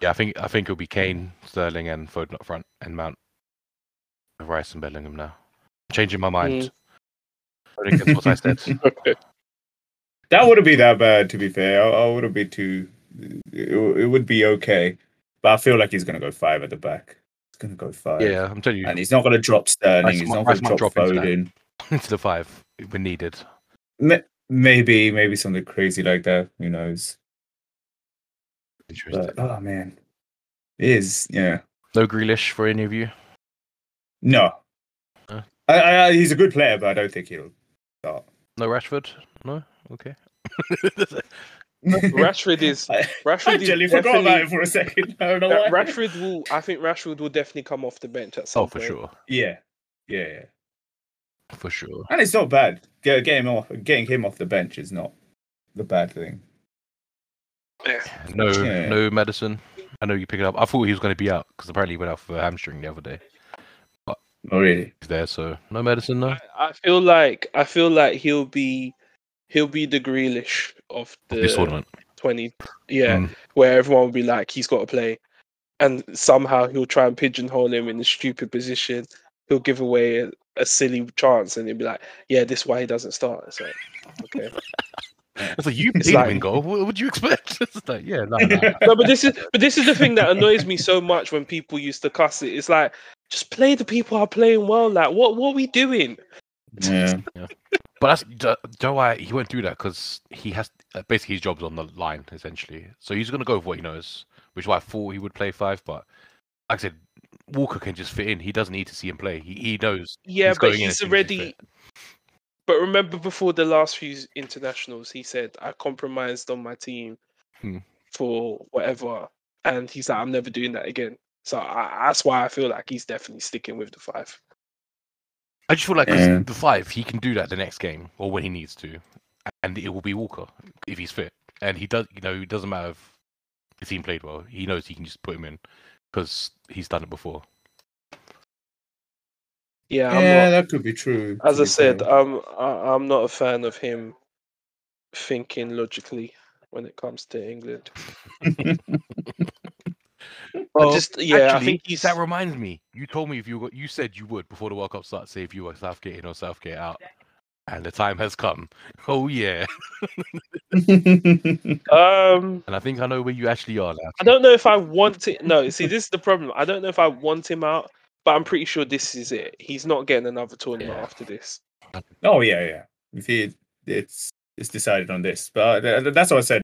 Yeah, I think I think it'll be Kane, Sterling, and Foden up front, and Mount, with Rice and Bellingham now. Changing my mind. Hmm. Going against what I said. *laughs* That wouldn't be that bad, to be fair. I, I wouldn't be too. It, it would be okay, but I feel like he's gonna go five at the back. He's gonna go five. Yeah, I'm telling you, And he's not gonna drop Sterling. He's not gonna drop drop into. Foden. *laughs* into the five when needed. Maybe, maybe something crazy like that. Who knows? Interesting. But oh man, it is yeah. No Grealish for any of you. No? I, I, I- he's a good player, but I don't think he'll start. No Rashford. No. Okay. *laughs* *laughs* Rashford is I, I Rashford is actually forgot about it for a second. *laughs* I don't know why. Rashford will. I think Rashford will definitely come off the bench at oh, some oh, for point. sure. Yeah, yeah, yeah. For sure. And it's not bad. Get, get him off. Getting him off the bench is not the bad thing. No, Yeah. no medicine. I know you pick it up. I thought he was going to be out because apparently he went out for a hamstring the other day. Oh really? He's there, so no medicine. No. I, I feel like I feel like he'll be he'll be the Grealish of the This tournament. twenty. Yeah, Mm. where everyone will be like, he's got to play, and somehow he'll try and pigeonhole him in a stupid position. He'll give away a, a silly chance, and he'll be like, "Yeah, this is why he doesn't start." It's like, okay. *laughs* It's like you *laughs* It's like- goal. What would you expect? *laughs* it's like, yeah, no, no. no, but this is but this is the thing that annoys me so much when people used to cuss it. It's like just play the people are playing well. Like what what are we doing? *laughs* Yeah. But that's do, do know why he won't do that because he has uh, basically his job's on the line essentially. So he's gonna go with what he knows, which is why I thought he would play five. But like I said, Walker can just fit in. He doesn't need to see him play. He, he knows. Yeah, He's but going he's he's already. But remember, before the last few internationals, he said I compromised on my team Hmm. for whatever, and he's like, I'm never doing that again. So I, that's why I feel like he's definitely sticking with the five. I just feel like Yeah. the five, he can do that the next game or when he needs to, and it will be Walker if he's fit. And he does, you know, it doesn't matter if the team played well. He knows he can just put him in because he's done it before. Yeah, I'm Yeah, not, that could be true. as I said, fair. I'm I, I'm not a fan of him thinking logically when it comes to England. *laughs* I just yeah, I think he's that reminds me. You told me if you were, you said you would before the World Cup started, say if you were Southgate in or Southgate out, and the time has come. *laughs* Oh yeah, *laughs* um and I think I know where you actually are now. I don't know if I want it. No, see, this is the problem. I don't know if I want him out, but I'm pretty sure this is it. He's not getting another tournament Yeah. after this. oh yeah, yeah. If he, it's it's decided on this, but uh, that's what I said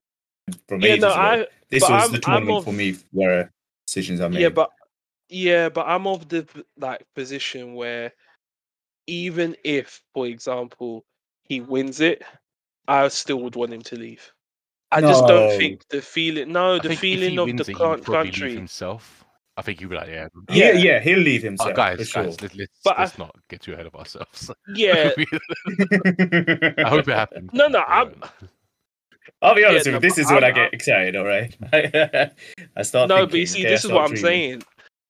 from Yeah, no, ago. I this was I'm- the I'm tournament of- for me where decisions are made. yeah, but yeah, but I'm of the like position where even if, for example, he wins it, I still would want him to leave. I just don't think the feeling. No, I the think if he feeling of the it, he would coun- probably leave country. himself. I think he'd be like, yeah, yeah, yeah. yeah, he'll leave himself. guys, for sure. guys, let, let's, But I- let's not get too ahead of ourselves. *laughs* Yeah, I hope it happens. No, no, I'm- *laughs* I'll be honest Yeah, with no, you. This is when I'm- I get I'm- excited. All right, *laughs* I start. no, thinking, but you see, okay, this is what I'm dreaming. saying.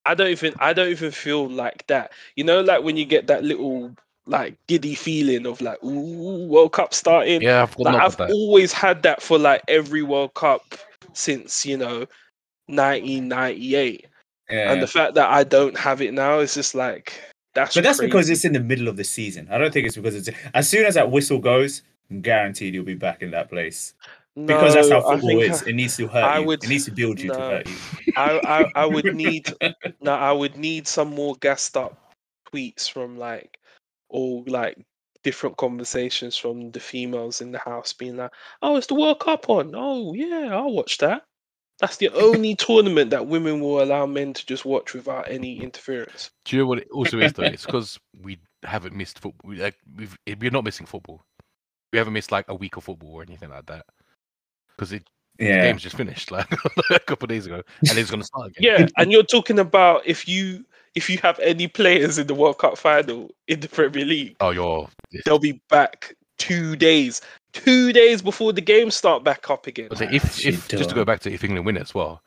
I don't even I don't even feel like that. You know, like when you get that little like giddy feeling of like, ooh, World Cup starting. yeah, I've got like I've always had that for like every World Cup since you know 1998, Yeah. and the fact that I don't have it now is just like that's. But that's because it's in the middle of the season. I don't think it's because it's as soon as that whistle goes, I'm guaranteed you'll be back in that place. Because that's how football think is. It needs to hurt I you. would- it needs to build you to hurt you. I, I I *laughs* would need no, I would need some more gassed up tweets from like all like different conversations from the females in the house being like, Oh, it's the World Cup on. Oh yeah, I'll watch that. That's the only *laughs* tournament that women will allow men to just watch without any interference. Do you know what it also is though? It's because we haven't missed football. Like we've, we're not missing football. We haven't missed like a week of football or anything like that. Because it the game's just finished *laughs* like a couple of days ago, and it's going to start again. Yeah, and you're talking about if you if you have any players in the World Cup final in the Premier League, Oh, you're they'll be back two days. Two days before the games start back up again. But if, Actually if just to go back to if England win it as well,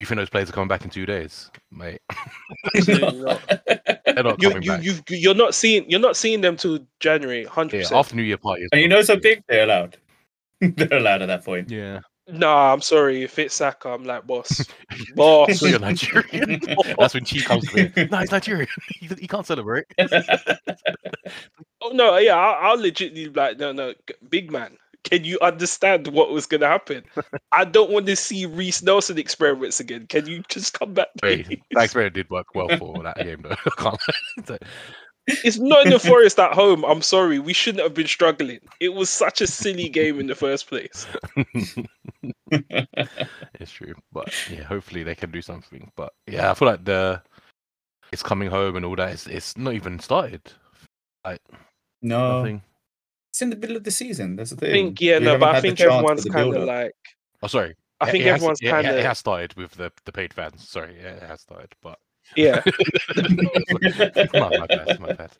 you think those players are coming back in two days, mate? *laughs* Absolutely *laughs* not. They're not you, coming you, back. you've, you're not seeing you're not seeing them till January, hundred yeah, percent. after New Year party. and you well. know something? They're allowed. *laughs* They're allowed at that point. Yeah, Nah, I'm sorry. If it's Saka, I'm like boss, *laughs* *laughs* boss. so you're Nigerian. That's when Chi comes to me. No, he's Nigerian. he, he can't celebrate. oh no, yeah, I'll, I'll legitimately be like, no, no, big man. Can you understand what was gonna happen? I don't want to see Reiss Nelson experiments again. Can you just come back? Wait, please? that experiment did work well for that game, though. I can't lie. So, It's not in the forest at home. I'm sorry. We shouldn't have been struggling. It was such a silly game in the first place. *laughs* it's true, but yeah, hopefully they can do something. But yeah, I feel like the it's coming home and all that. It's, it's not even started. Like no, Nothing. it's in the middle of the season. That's the I thing. think yeah, We no, but I think everyone's kind of build-up. like. Oh, sorry. I think it everyone's it- kind It, of has started with the, the paid fans. Sorry, yeah, it has started, but yeah. *laughs* my, my bad, my bad.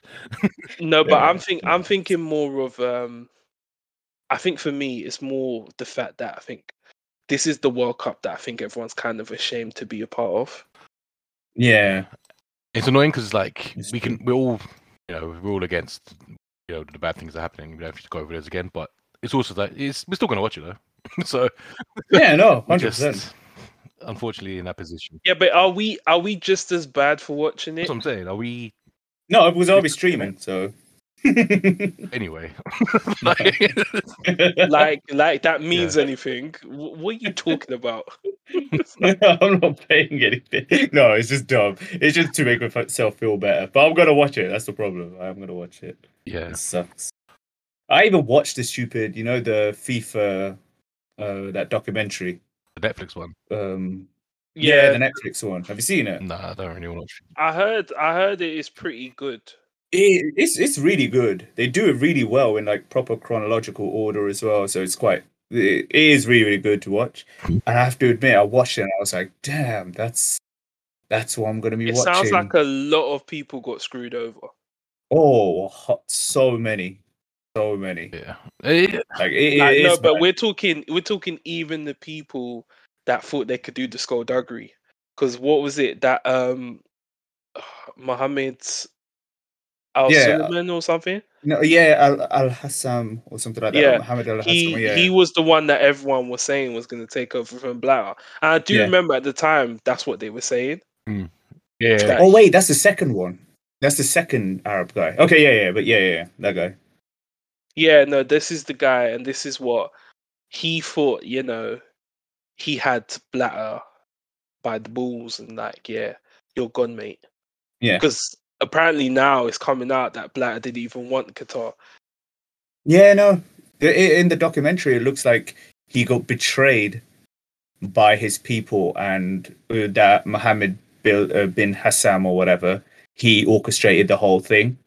No, but I'm think. I'm thinking more of um I think for me it's more the fact that I think this is the World Cup that I think everyone's kind of ashamed to be a part of. yeah, It's annoying because like It's we can, we're all, you know, we're all against, you know, the bad things that are happening. We don't have to go over those again, but it's also that it's we're still gonna watch it though. *laughs* so yeah, no, *laughs* hundred percent. Just unfortunately in that position. Yeah, but are we are we just as bad for watching it? That's what I'm saying. Are we? No, it was always streaming, so Anyway, *laughs* *laughs* like like that means anything. What are you talking about? *laughs* I'm not paying anything. No, it's just dumb. It's just to make myself feel better. But I'm gonna watch it. That's the problem. I'm gonna watch it. yeah, It sucks. I even watched the stupid, you know, the FIFA, uh, that documentary. The Netflix one. Um, yeah, Yeah, the Netflix one. Have you seen it? Nah, I don't really watch. I heard I heard it is pretty good. it? It's it's really good. They do it really well in like proper chronological order as well. So it's quite. It is really really good to watch. And I have to admit, I watched it and I was like, damn, that's that's what I'm gonna be It watching. sounds like a lot of people got screwed over. oh, hot, so many, so many. Yeah, Eh, Like it, Like, it no, is but bad. we're talking we're talking even the people that thought they could do the skullduggery. Because what was it that um *sighs* Mohammed's Al Yeah. Suleiman or something? No, yeah, Al Al Hassam or something like that. Yeah, Mohammed Al Hassam. He Yeah, he was the one that everyone was saying was going to take over from Blatter. And I do Yeah. remember at the time that's what they were saying. yeah. That- Oh wait, that's the second one. That's the second Arab guy. Okay, yeah, yeah, but yeah, yeah, yeah, that guy. Yeah, no, this is the guy, and this is what he thought. You know, he had Blatter by the balls, and like, yeah, you're gone, mate. Yeah. Because apparently now it's coming out that Blatter didn't even want Qatar. Yeah, no. In the documentary, it looks like he got betrayed by his people, and that Mohammed bin, uh, bin Hassam or whatever, he orchestrated the whole thing,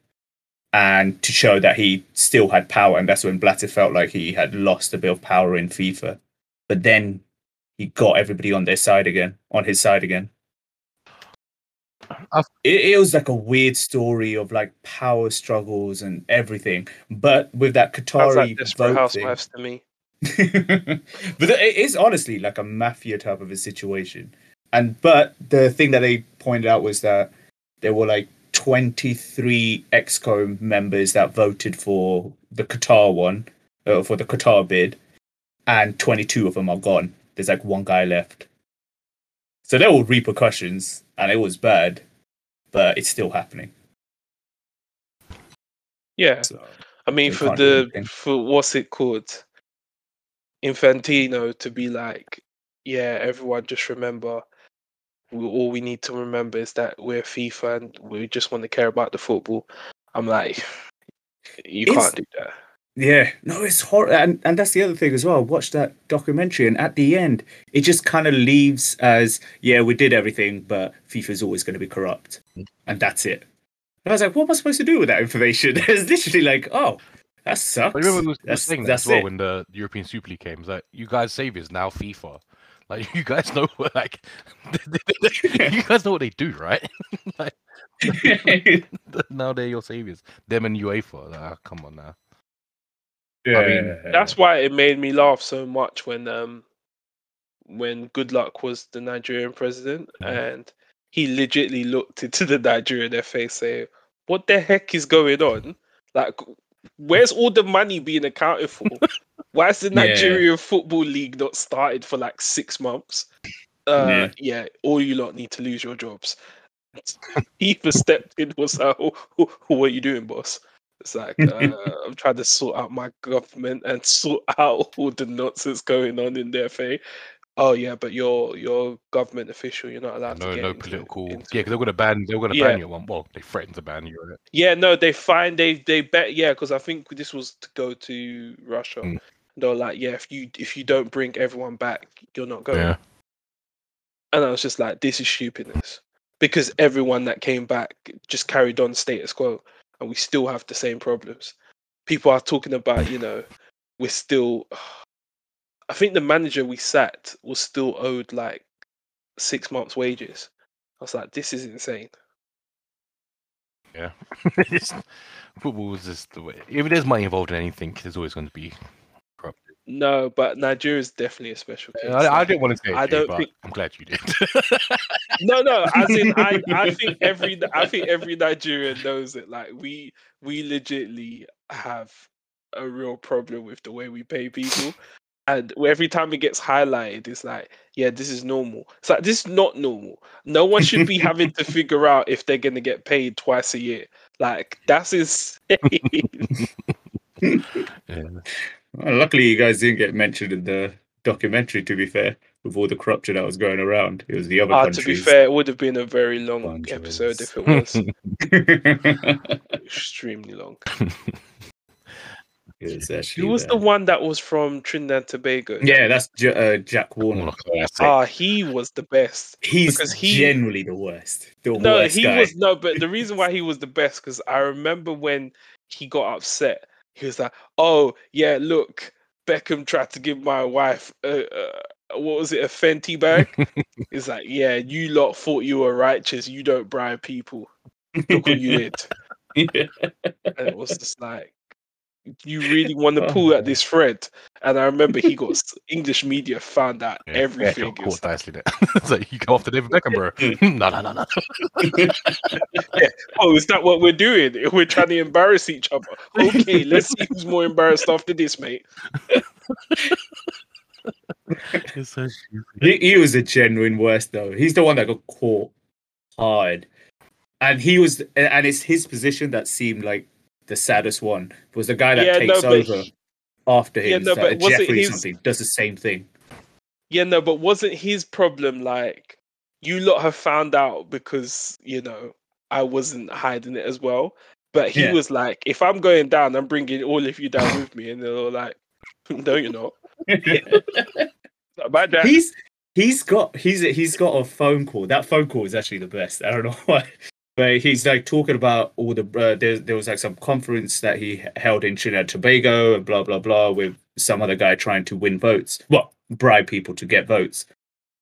and to show that he still had power, and that's when Blatter felt like he had lost a bit of power in FIFA. But then he got everybody on their side again, on his side again. It, it was like a weird story of like power struggles and everything, but with that Sounds Qatari like Desperate vote thing. Housewives to me. *laughs* but it is honestly like a mafia type of a situation. And but the thing that they pointed out was that there were like 23 exco members that voted for the Qatar one, uh, for the Qatar bid, and 22 of them are gone. There's like one guy left. So there were repercussions, and it was bad, but it's still happening. Yeah, So I mean, for the for what's it called, Infantino to be like, yeah, everyone just remember. We- All we need to remember is that we're FIFA and we just want to care about the football. I'm like, you It's- can't do that. Yeah, no, it's horrible, and and that's the other thing as well. Watch that documentary, and at the end, it just kind of leaves as, yeah, we did everything, but FIFA's always going to be corrupt, and that's it. And I was like, what am I supposed to do with that information? *laughs* it's literally like, oh, that sucks. But remember, we was, we was that's saying that that's as well it. when the European Super League came. It's like you guys' saviors now FIFA. Like you guys know what *laughs* like *laughs* you guys know what they do, right? *laughs* like now they're your saviors. Them and UEFA. Like, ah, come on now. yeah, That's why it made me laugh so much when um when Goodluck was the Nigerian president Mhm. and he legitly looked into the Nigerian FA saying, What the heck is going on? Like where's all the money being accounted for? Why is the Yeah. Nigerian Football League not started for like six months? Uh yeah, all you lot need to lose your jobs. *laughs* he even stepped in was like, "Oh, oh, what are you doing, boss? It's like uh, *laughs* I'm trying to sort out my government and sort out all the nonsense going on in the FA. Oh yeah, but you're you're government official. You're not allowed No, to no political. into Yeah, because they're gonna ban. They're gonna Yeah. ban you one. Well, they threatened to ban you. Right? Yeah, no, they find they they bet yeah, because I think this was to go to Russia. Mm. They're like, yeah, if you if you don't bring everyone back, you're not going. Yeah. And I was just like, this is stupidness. Because everyone that came back just carried on status quo and we still have the same problems. People are talking about, you know, we're still *sighs* I think the manager we sat was still owed like six months' wages. I was like, this is insane. Yeah. *laughs* Football is just the way. If there's money involved in anything, there's always going to be. No, but Nigeria is definitely a special uh, case. I, I didn't want to say it, I don't but think- I'm glad you did. no, no. *laughs* As in, I, I think every, I think every Nigerian knows it. Like we, we legitly have a real problem with the way we pay people, and every time it gets highlighted, it's like, yeah, this is normal. It's like this is not normal. No one should be having to figure out if they're gonna get paid twice a year. Like that's *laughs* his. Yeah. Well, luckily, you guys didn't get mentioned in the documentary. To be fair, with all the corruption that was going around, it was the other Ah, to be fair, it would have been a very long Bunch episode if it was *laughs* extremely long. It was actually Who was the one that was from Trinidad and Tobago? Yeah, that's J- uh, Jack Warner. Oh, classic. Ah, he was the best. He's because he- generally the worst. The No, worst he guy. was no, but the *laughs* reason why he was the best because I remember when he got upset, he was like, "Oh yeah, look, Beckham tried to give my wife a, a what was it, a Fenty bag?" *laughs* He's like, "Yeah, you lot thought you were righteous. You don't bribe people. Look what you did." *laughs* And it was just like, you really want to *laughs* oh pull at this thread. And I remember he got *laughs* English media found out Yeah, everything. Yeah, It caught was- nicely there. *laughs* it's like you go after David Beckham, bro. no, no, no, no. oh, is that what we're doing? We're trying to embarrass each other. Okay, let's see who's more embarrassed after this, mate. So he, he was a genuine worst though. He's the one that got caught hard, and he was, and it's his position that seemed like the saddest one. Was the guy that Yeah, takes but over he- after him? Yeah, no, uh, but was it Jeffrey his- something does the same thing. Yeah, no, but wasn't his problem like you lot have found out because you know I wasn't hiding it as well? But he Yeah. was like, if I'm going down, I'm bringing all of you down with me, and they're all like, *laughs* no, you're not. *laughs* My dad, he's he's got he's he's got a phone call. That phone call is actually the best. I don't know *laughs* why. But he's like talking about all the uh, there, there was like some conference that he held in Trinidad and Tobago and blah blah blah with some other guy trying to win votes. Well, bribe people to get votes.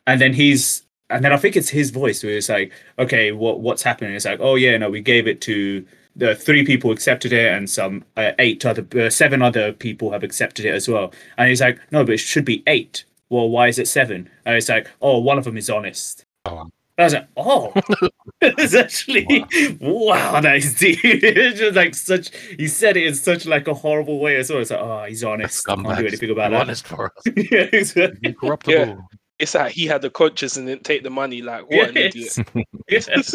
And then he's and then I think it's his voice where it's like, okay, what what's happening? It's like, oh yeah, no, we gave it to the three people accepted it and some uh, eight other uh, seven other people have accepted it as well. And he's like, no, but it should be eight. Well, why is it seven? And it's like, oh, one of them is honest. Oh. I was like, oh, *laughs* it's actually wow, that is deep. *laughs* it's just like such. He said it in such like a horrible way as well. It's like, oh, he's honest. Can't do anything about that. honest for us. *laughs* yeah, exactly. Incorruptible. it's like he had the conscience and didn't take the money. Like, what an idiot. Yes. yes.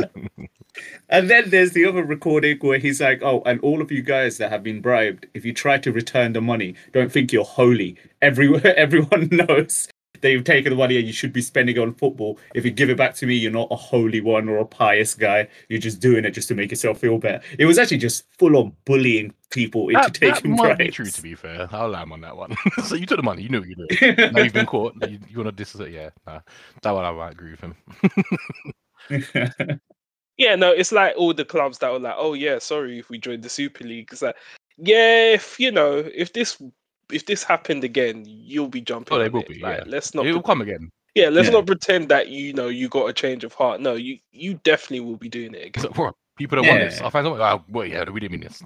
And then there's the other recording where he's like, "Oh, and all of you guys that have been bribed, if you try to return the money, don't think you're holy. Everyone, everyone knows that you've taken the money and you should be spending it on football. If you give it back to me, you're not a holy one or a pious guy. You're just doing it just to make yourself feel better." It was actually just full on bullying people into That, that taking might bribes. be true, to be fair. I'll lamb on that one. *laughs* so you took the money, you knew what you were doing. *laughs* Now you've been caught. You, you want to dis? Yeah, nah, that one I might agree with him. *laughs* Yeah, no, it's like all the clubs that were like, oh yeah, sorry if we joined the Super League. It's like, yeah, if you know, if this if this happened again, you'll be jumping. Oh, they will it. be, Like, yeah. let's not. it will pre- come again. yeah, let's Yeah. not pretend that you know you got a change of heart. No, you you definitely will be doing it It's again. *laughs* like, "Bro, people don't want this. I find someone. Oh, well, yeah, we didn't mean this.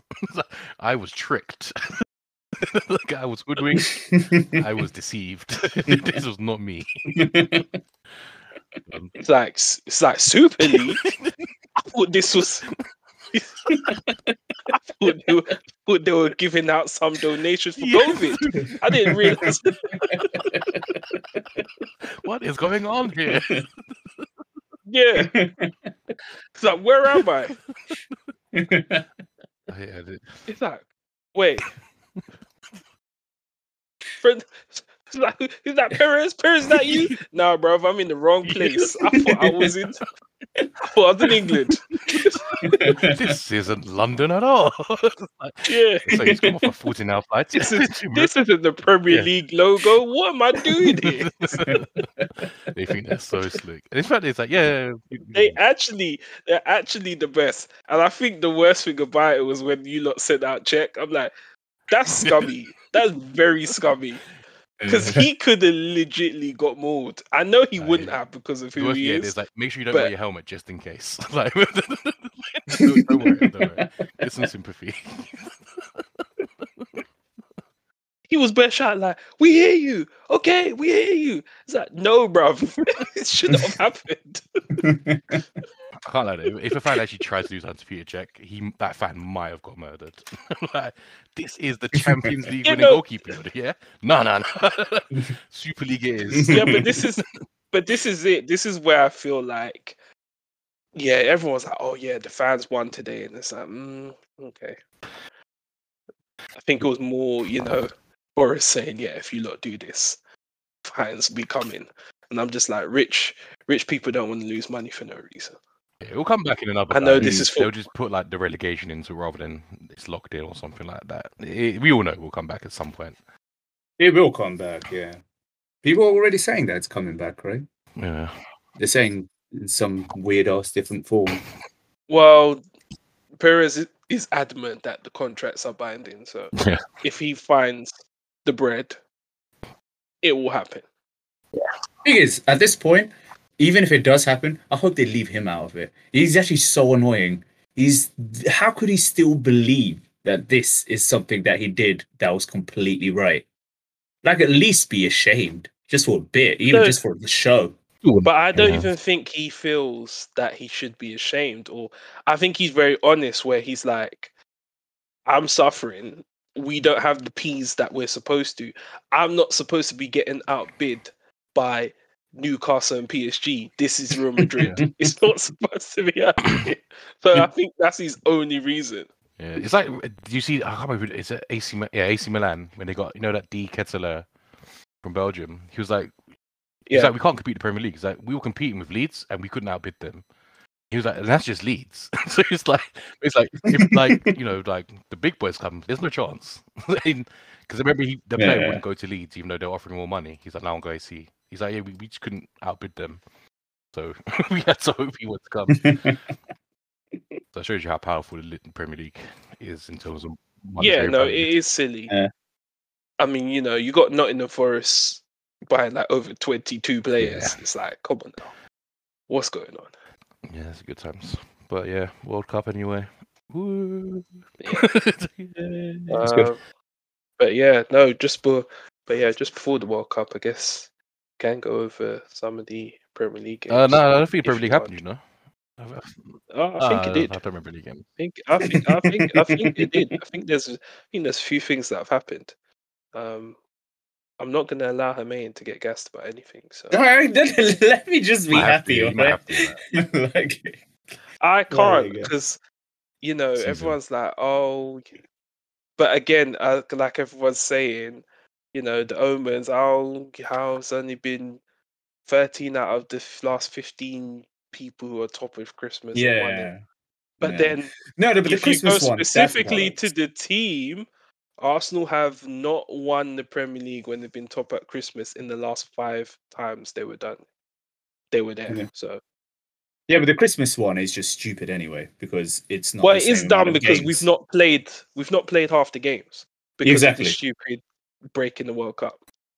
*laughs* I was tricked. *laughs* Like, I was hoodwinked. I was deceived. this was not me. It's like it's like Super League. I thought this was. I thought they, were, thought they were giving out some donations for Yeah. COVID. I didn't realize. what is going on here? Yeah, it's like where am I? Oh, I yeah, the- It's like, wait. Friend, it's like, is that Perez? Perez, that you? *laughs* Nah, bro, I'm in the wrong place. I thought I was in. I thought I was in England. *laughs* this isn't London at all. *laughs* Yeah, so he's come off a 14 hour flight. This this isn't the Premier Yeah. League logo. What am I doing here? they think they're so slick. And in fact, it's like, yeah, yeah, They actually, they're actually the best. And I think the worst thing about it was when you lot sent out Čech. I'm like, that's scummy. that's very scummy. Because he *laughs* could have legitly got mauled. I know he Uh, wouldn't yeah. have because of who worst, he yeah, is. there's like, make sure you don't but- wear your helmet just in case. *laughs* like, *laughs* don't, don't worry, don't worry. Get some sympathy. He was best shot like, we hear you. Okay, we hear you. It's like, no, bruv. *laughs* it shouldn't have happened. I can't lie. though, If a fan actually tries to to Petr Čech, he that fan might have got murdered. *laughs* like, this is the Champions League *laughs* winning know- goalkeeper. Yeah, no, no, no. Super League is. yeah, but this is but this is it. This is where I feel like yeah, everyone's like, "Oh yeah, the fans won today," and it's like, mm, okay. I think it was more, you know, Boris saying, "Yeah, if you lot do this, fans be coming," and I'm just like, rich, rich people don't want to lose money for no reason. Yeah, it'll come back in another. I know time. this is They'll for- just put like the relegation into rather than it's locked in or something like that. It- we all know it will come back at some point. It will come back, yeah. People are already saying that it's coming back, right? Yeah. They're saying in some weird ass different form. Well, Perez is adamant that the contracts are binding, so *laughs* Yeah. if he finds the bread, it will happen. Thing is, at this point, even if it does happen, I hope they leave him out of it. He's actually so annoying. He's how could he still believe that this is something that he did that was completely right? Like at least be ashamed. Just for a bit, even No. just for the show. But I don't Yeah. even think he feels that he should be ashamed, or I think he's very honest where he's like, I'm suffering. We don't have the P's that we're supposed to. I'm not supposed to be getting outbid by Newcastle and PSG. This is Real *laughs* Madrid. it's not supposed to be *laughs* happening. So I think that's his only reason. Yeah, it's like do you see? I can't remember. It's a AC. Yeah, AC Milan when they got you know that De Ketelaere from Belgium. He was like, he's Yeah. like, we can't compete the Premier League. He's like, we were competing with Leeds and we couldn't outbid them. He was like, and that's just Leeds. *laughs* so it's like, it's like, if like *laughs* you know, like the big boys come, there's no chance. *laughs* Because remember, he, the player Yeah. wouldn't go to Leeds even though they're offering more money. He's like, now I'm going to see. He's like, yeah, we, we just couldn't outbid them. So we had to hope he would come. So it shows you how powerful the Premier League is in terms of yeah, no, value. it is silly. Yeah. I mean, you know, you got Nottingham Forest buying like over 22 players. It's like, come on now. What's going on? Yeah, it's good times. But yeah, World Cup anyway. Woo. *laughs* Good. Um, but yeah, no, just but but yeah, just before the World Cup, I guess can go over some of the Premier League games. uh, no, I don't think Premier League happened. You know. Oh, I think uh, it did. I don't remember any game. I think I think I think I think it did. I think there's I think there's a few things that have happened. Um, I'm not going to allow Hermaine to get gassed about anything. So *laughs* Alright, then *laughs* let me just be happy. to, you might alright? have to, *laughs* like, I can't go. because you know Season. everyone's like, oh, but again, uh, like everyone's saying, you know, the omens. Oh, how it's only been 13 out of the last 15 people who are top of Christmas. have won yeah. but yeah. then no, no, but the if you go Christmas one specifically to the team, Arsenal have not won the Premier League when they've been top at Christmas in the last five times they were done. They were there. Yeah. So Yeah, but the Christmas one is just stupid anyway because it's not. well, it is done because games. we've not played. We've not played half the games because Exactly. of the stupid break in the World Cup.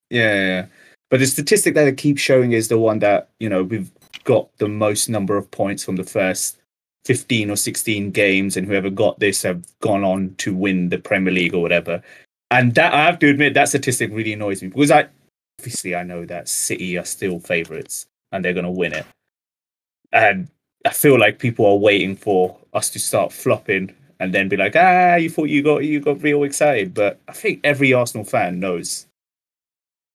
Yeah, yeah, yeah. But the statistic that it keeps showing is the one that you know we've got the most number of points from the first fifteen or sixteen games, and whoever got this have gone on to win the Premier League or whatever. And that I have to admit that statistic really annoys me because I obviously I know that City are still favourites and they're going to win it, and I feel like people are waiting for us to start flopping and then be like, ah, you thought you got you got real excited, but I think every Arsenal fan knows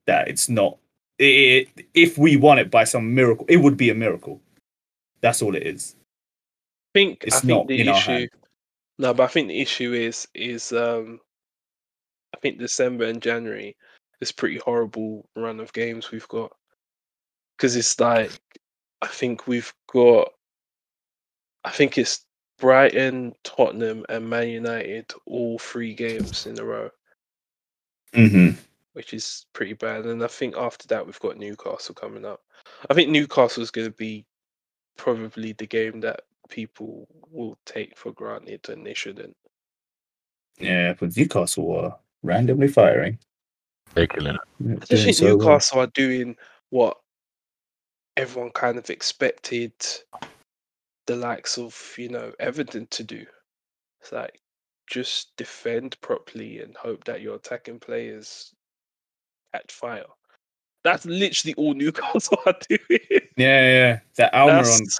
that it's not. It, if we won it by some miracle, it would be a miracle. That's all it is. I think It's I think not the issue. No, but I think the issue is is um I think December and January is pretty horrible run of games we've got because it's like I think we've got I think it's Brighton, Tottenham, and Man United all three games in a row, Mm-hmm. which is pretty bad. And I think after that we've got Newcastle coming up. I think Newcastle's going to be probably the game that people will take for granted and they shouldn't. Yeah, but Newcastle were randomly firing. They're killing it. Yeah, I just think so well. Newcastle are doing what everyone kind of expected the likes of, you know, Everton to do. It's like just defend properly and hope that your attacking players catch fire. That's literally all *laughs* Newcastle are doing. Yeah, yeah. That Almiron, That's-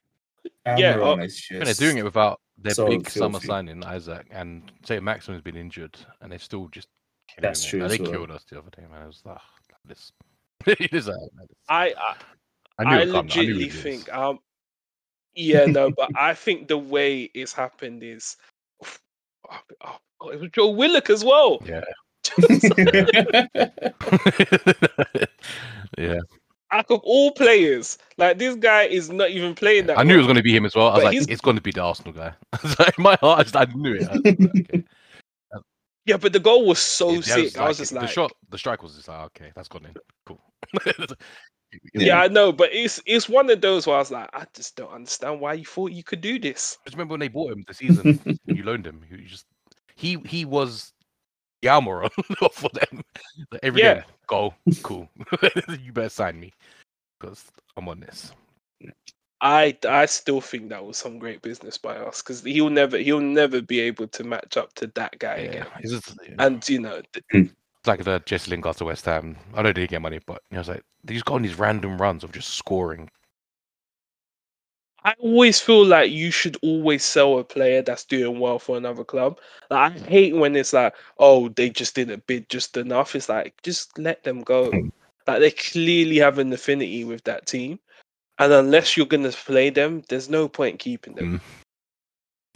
yeah, Almiron uh, just. And they're doing it without their so big summer filthy. signing, Isak, and say Maxim's been injured, and they're still just. killing That's it. true Like, as they well. killed us the other day, man. It was like this. *laughs* it is. uh, I, I I knew I it would come. I knew legitimately it would think um Yeah, no, but *laughs* I think the way it's happened is, oh, oh, oh, it was Joe Willock as well. Yeah. *laughs* yeah. Out of all players, like this guy is not even playing that. I knew it was going to be him as well. I was But like, he's- it's going to be the Arsenal guy. *laughs* In my heart, I, just, I knew it. I like, okay. Yeah, but the goal was so Yeah, sick. I was just like, the shot, the strike was just like, okay, that's gone in. Cool. *laughs* yeah. I know, but it's it's one of those where I was like, I just don't understand why you thought you could do this. Just remember when they bought him the season *laughs* you loaned him. He just he he was Almiron for them. Every Yeah. *laughs* goal, cool. *laughs* you better sign me because I'm on this. I I still think that was some great business by us because he'll never he'll never be able to match up to that guy Yeah, again. just, And you know, th- like the Jesse Lingard to West Ham. I know they didn't get money, but you know, it's like just got on these random runs of just scoring. I always feel like you should always sell a player that's doing well for another club. Like I hate when it's like, oh, they just didn't bid just enough. It's like just let them go. Like they clearly have an affinity with that team, and unless you're gonna play them, there's no point keeping them.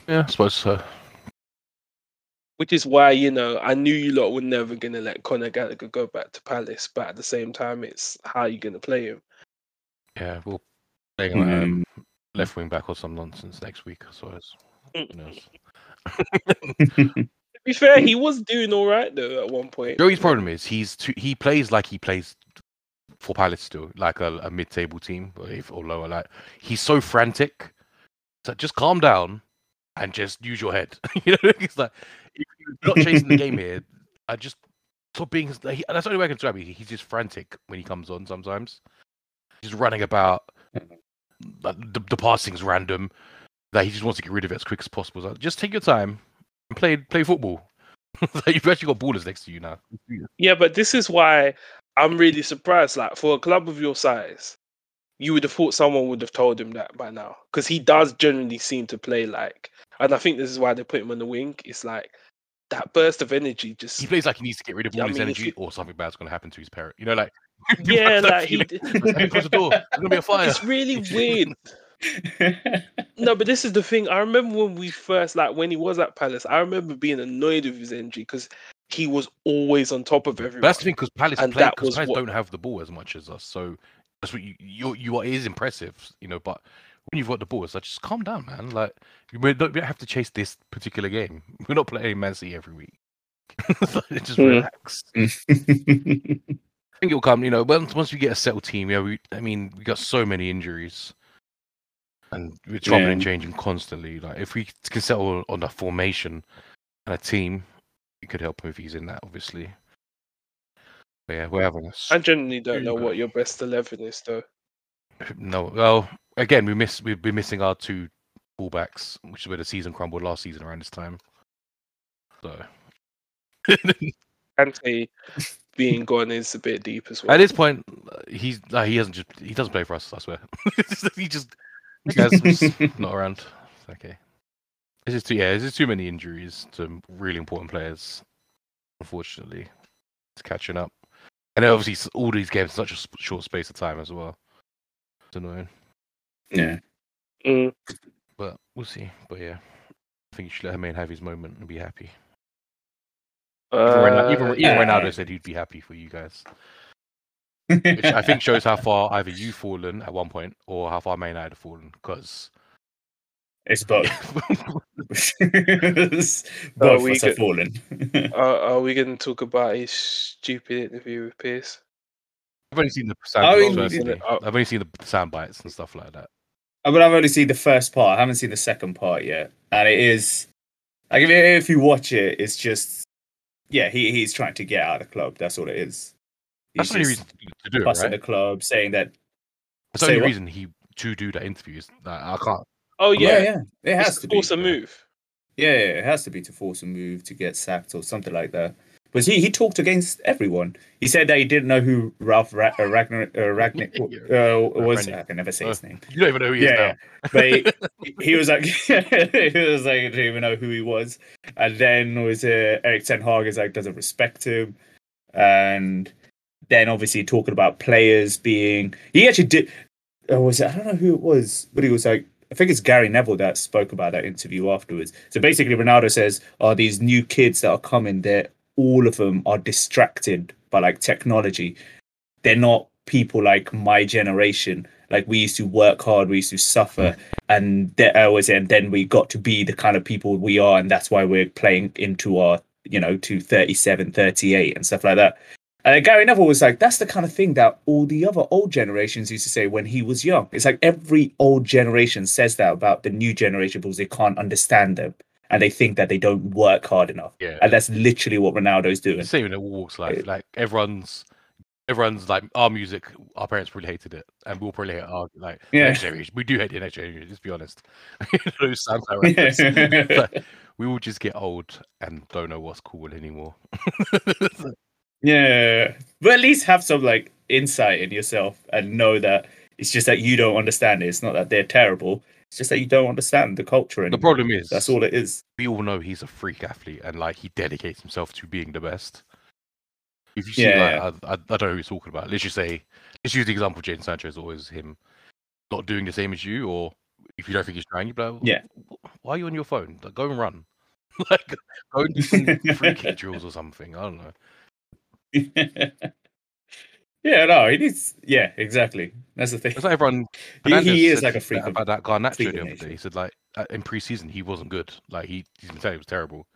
Yeah, I suppose so. Which is why you know I knew you lot were never gonna let Conor Gallagher go back to Palace, but at the same time, it's how you're gonna play him. Yeah, we'll play him um. Left wing back or some nonsense next week. I suppose. Who knows? *laughs* To be fair, he was doing all right though at one point. Joey's problem is he's too, he plays like he plays for Palace still, like a, a mid-table team or, if, or lower. Like he's so frantic. So just calm down and just use your head. *laughs* you know, it's like if you're not chasing the game here, I just stop being. Like, he- that's the only way I can describe it. He's just frantic when he comes on. Sometimes he's running about. The, the passing's random. That he just wants to get rid of it as quick as possible. So just take your time and play play football. *laughs* You've actually got ballers next to you now. Yeah, but this is why I'm really surprised. Like for a club of your size, you would have thought someone would have told him that by now, because he does generally seem to play like. And I think this is why they put him on the wing. It's like that burst of energy. Just he plays like he needs to get rid of all Yeah, I his mean, energy you- or something bad's going to happen to his parent. You know, like *laughs* yeah, that like he. feeling. *laughs* Close the door. There's going to be a *laughs* fire. It's really weird. No, but this is the thing. I remember when we first, like, when he was at Palace, I remember being annoyed with his energy because he was always on top of everyone. But that's the thing because Palace And play that because was Palace what- don't have the ball as much as us. So that's what you you you are it is impressive, you know. But when you've got the ball, it's like just calm down, man. Like we don't, we don't have to chase this particular game. We're not playing Man City every week. Just Mm. relax. Think it'll come. You know, once once we get a settled team, yeah. We I mean we got so many injuries. And we're chopping and changing constantly. Like if we can settle on a formation and a team, it could help him if he's in that, obviously. But yeah, we're having I genuinely don't know what your best 11 is, though. no. Well, again, we miss we've been missing our two fullbacks, which is where the season crumbled last season around this time. So *laughs* Ante being gone is a bit deep as well. at this point, uh, he's like, he hasn't just he doesn't play for us. I swear, *laughs* he just Gaz's *laughs* not around. Okay, this is too yeah. This is too many injuries to really important players. Unfortunately, it's catching up, and obviously all these games in such a short space of time as well. It's annoying. yeah. Mm. But we'll see. But yeah, I think you should let Hermain have his moment and be happy. Even, Ronaldo, even, Uh, even yeah. Ronaldo said he'd be happy for you guys, which I think *laughs* shows how far either you've fallen at one point or how far Man United have fallen. Because it's both. *laughs* *laughs* Both we of us have get- fallen. are, are we going to talk about his stupid interview with Piers? I've only seen the sound bites. personally. did it. I've only seen the sound bites and stuff like that. I mean, I've only seen the first part. I haven't seen the second part yet, and it is like if, if you watch it, it's just yeah, he he's trying to get out of the club. That's all it is. That's He's the only just reason to do it, busting right? the club, saying that That's the only what? reason he to do that interview is that I can't. Oh, yeah, yeah. yeah, it It's has to to be force a yeah. move. Yeah, yeah, it has to be to force a move to get sacked or something like that. But he, he talked against everyone. He said that he didn't know who Ralph Ra- uh, Ragnar uh, Ragnick *laughs* uh, was. I can never say his name. You don't even know who he is Yeah, now. yeah. But he, *laughs* he was like, *laughs* he was like, I didn't even know who he was. And then was uh, Erik Ten Hag is like doesn't respect him, and then obviously talking about players being. He actually did. Uh, was it, I don't know who it was, but he was like, I think it's Gary Neville that spoke about that interview afterwards. So basically, Ronaldo says, "Are these new kids that are coming? There, all of them are distracted by like technology. They're not people like my generation. Like we used to work hard, we used to suffer, and there I was, and then we got to be the kind of people we are, and that's why we're playing into our, you know, to 37, 38 and stuff like that." And Gary Neville was like, that's the kind of thing that all the other old generations used to say when he was young. It's like every old generation says that about the new generation because they can't understand them and they think that they don't work hard enough. Yeah. And that's literally what Ronaldo's doing. The same in all walks of life. Like everyone's everyone's like our music, our parents probably hated it. And we'll probably hate our like Yeah. next generation. We do hate the next generation, let's be honest. *laughs* Those sound like. *laughs* But we will just get old and don't know what's cool anymore. *laughs* Yeah. But at least have some like insight in yourself and know that it's just that you don't understand it. It's not that they're terrible. It's just that you don't understand the culture anymore. the problem is That's all it is. we all know he's a freak athlete and like he dedicates himself to being the best. If you see, Yeah, like, I, I, I don't know who he's talking about. Let's just say, let's use the example of Sanchez, is always him not doing the same as you, or if you don't think he's trying, you'd be like, Yeah. Why are you on your phone? Like, go and run. *laughs* like, go and do some *laughs* free kick drills or something. I don't know. *laughs* yeah, no, it is. Yeah, exactly. That's the thing. It's like everyone. *laughs* He, he is like a freak about that Garnacho freak the other day. He said like uh, in pre-season he wasn't good. Like he he's been saying it was terrible.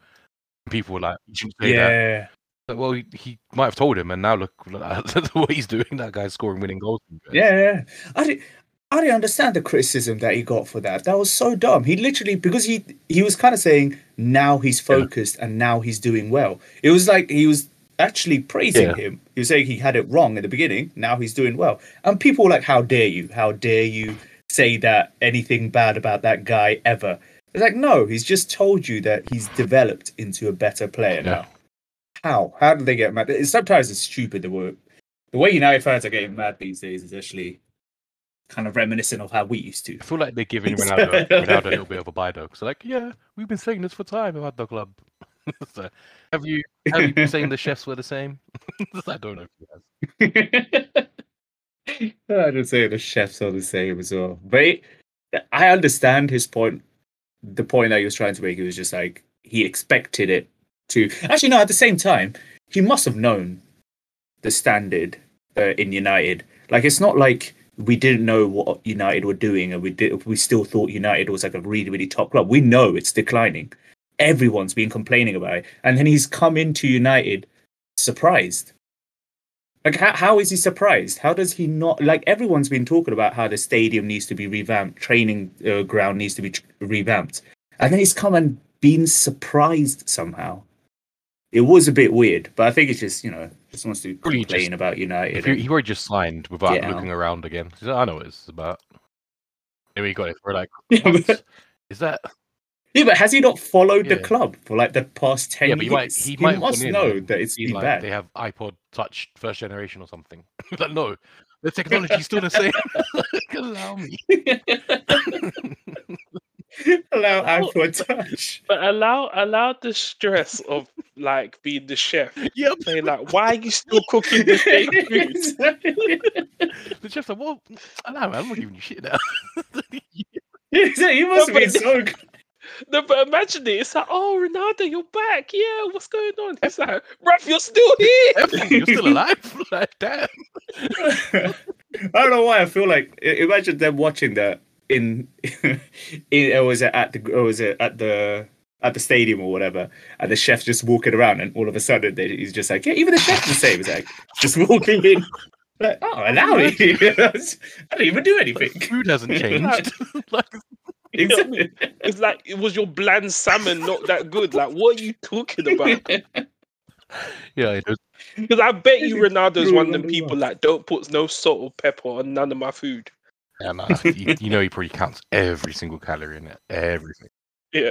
And people were like, that. Yeah. Like, Well, he, he might have told him, and now look *laughs* at what he's doing. That guy's scoring winning goals. for you guys. Yeah, yeah. I didn't, I didn't understand the criticism that he got for that. That was so dumb. He literally because he he was kind of saying now he's Yeah. focused and now he's doing well. It was like he was actually praising Yeah. him. He was saying he had it wrong in the beginning. Now he's doing well. And people were like, "How dare you? How dare you say that anything bad about that guy ever?" It's like, no, he's just told you that he's developed into a better player Yeah. now. How? How did they get mad? It's, sometimes it's stupid the way the way United fans are getting mad these days is actually kind of reminiscent of how we used to. I feel like they're giving Ronaldo, Ronaldo a little bit of a buy though. Because like, yeah, we've been saying this for time about the club. *laughs* so, have you have you saying the chefs were the same? *laughs* I don't know. If he has. *laughs* I just say the chefs are the same as well. But it, I understand his point. The point that he was trying to make, he was just like he expected it to. Actually, no. At the same time, he must have known the standard uh, in United. Like it's not like we didn't know what United were doing, and we did. We still thought United was like a really, really top club. We know it's declining. Everyone's been complaining about it, and then he's come into United surprised. Like, how, how is he surprised? How does he not? Like, everyone's been talking about how the stadium needs to be revamped, training uh, ground needs to be tr- revamped, and then he's come and been surprised somehow. It was a bit weird, but I think it's just you know just wants to complain just- about United. He, he already just signed without looking around again. Like, I know what this is about. And we got it for like, *laughs* is that? Yeah, but has he not followed the club for like the past ten Yeah, but he might years? he might must gone in know that it's seen, been like bad. they have iPod Touch first generation or something. *laughs* like, no, the technology's still the same. *laughs* Allow me. *laughs* Allow iPod Touch. But allow allow the stress of like being the chef. Yep. Saying like, why are you still cooking the same food? The chef's like, well, allow me. I'm not giving you shit now. he must have been so good. No, but imagine it. It's like, oh, Ronaldo, you're back. Yeah, what's going on? It's like, Raf, you're still here. You're still *laughs* alive. *laughs* like, damn. I don't know why I feel like imagine them watching that in *laughs* in or was it at the or was it at the at the stadium or whatever, and the chef just walking around, and all of a sudden they, he's just like, yeah, even the chef's the same. He's like just walking in, like, oh, oh allow me. I didn't even do anything. Food hasn't changed. like, Exactly. *laughs* It's like it was your bland salmon not that good. Like, what are you talking about? *laughs* yeah. Because I bet you Ronaldo's one of them True, people like don't put no salt or pepper on none of my food. Yeah, nah, you, you know he probably counts every single calorie in it. Everything. Yeah.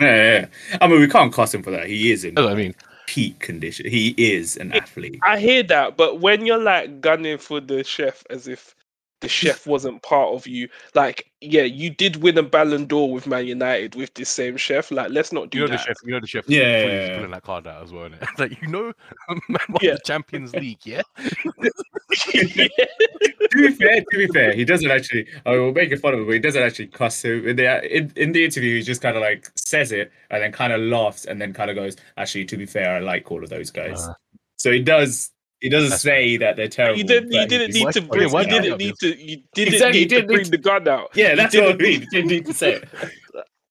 Yeah, yeah, yeah. I mean, we can't cost him for that. He is in That's I mean. peak condition. He is an athlete. I hear that, but when you're like gunning for the chef as if the chef wasn't part of you. Like, yeah, you did win a Ballon d'Or with Man United with this same chef. Like, let's not do You know the that. chef. You know the chef. Yeah, fully yeah, yeah. pulling that card out as well. Innit? It's *laughs* like you know, *laughs* man won Yeah. the Champions League. Yeah. Yeah. *laughs* to be fair, to be fair, he doesn't actually. I will make it fun of him, but he doesn't actually cuss him in the in, in the interview. He just kind of like says it and then kind of laughs and then kind of goes, "Actually, to be fair, I like all of those guys." Uh, so he does. He doesn't That's say that they're terrible. You didn't. You didn't need to bring. why You didn't need to. You didn't Exactly, need to didn't need bring to- the gun out. Yeah, You that's what I didn't mean. You didn't need to say it.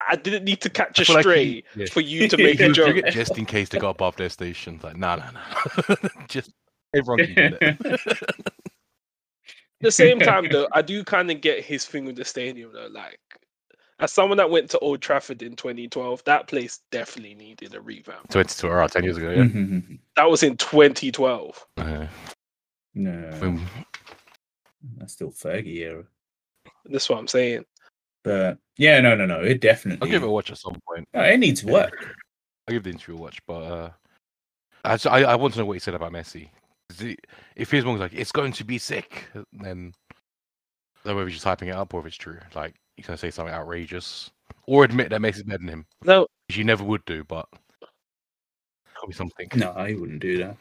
I didn't need to catch a feel like he- stray yeah. for you to make *laughs* a joke. just in case they got above their station. Like, no, no, nah. *laughs* just everyone can get it. At the same time, though, *laughs* I do kind of get his thing with the stadium, though. Like, as someone that went to Old Trafford in 2012, that place definitely needed a revamp. 22 or 10 years ago. Yeah. Mhm. That was in 2012. Uh, no, boom. that's still Fergie era. That's what I'm saying. But yeah, no, no, no. It definitely. I'll give it a watch at some point. No, it needs work. I'll give the interview a watch, but uh, I, I I want to know what he said about Messi. 'Cause he- If his was like it's going to be sick, then I don't know if he's just hyping it up or if it's true. Like he's gonna say something outrageous or admit that Messi's better than him, No, which you never would do, but could be something. No, I wouldn't do that.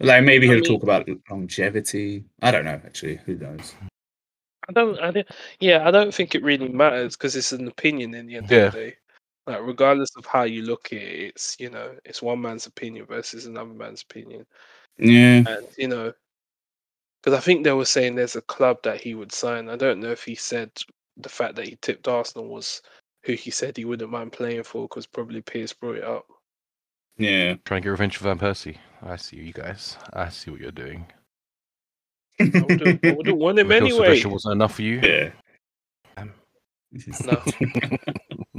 Like maybe I he'll mean- talk about longevity. I don't know. Actually, who knows? I don't. I don't. Yeah, I don't think it really matters because it's an opinion in the end Yeah. of the day. Like, regardless of how you look at it, it's you know, it's one man's opinion versus another man's opinion. Yeah. and you know because i think they were saying there's a club that he would sign i don't know if he said the fact that he tipped arsenal was who he said he wouldn't mind playing for because probably Piers brought it up Yeah. Trying to get revenge for Van Persie. I see you guys. I see what you're doing. i wouldn't, I *laughs* wouldn't want him anyway Silvestre wasn't enough for you. yeah. Um, No. *laughs*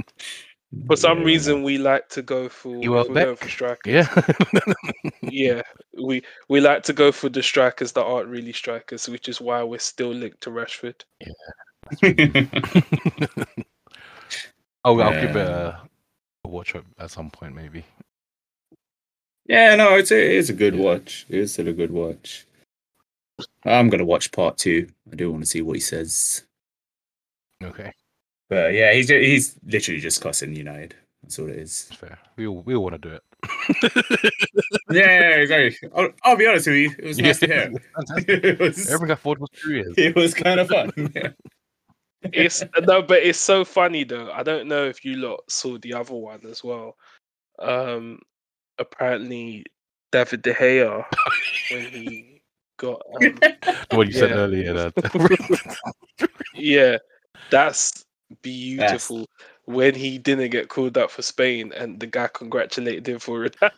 *laughs* for some Yeah. reason we like to go for You are we're back. for strikers Yeah. *laughs* yeah we we like to go for the strikers that aren't really strikers which is why we're still linked to rashford *laughs* oh, I'll give it a, a watch at, at some point, maybe. yeah, no, it's a, it is a good watch. It is still a good watch. I'm gonna watch part two. I do want to see what he says. Okay, But yeah, he's he's literally just cussing United. That's all it is. that's fair. We all we all want to do it. *laughs* Yeah, exactly. I'll, I'll be honest with you. It was nice to hear. *laughs* Fantastic. it was. Everything I thought was two years. *laughs* It was kind of fun. Yeah. it's no, but it's so funny though. I don't know if you lot saw the other one as well. Um, apparently David De Gea when he got um, The one you said earlier. That yeah, that's beautiful. When he didn't get called up for Spain and the guy congratulated him for *laughs* retiring.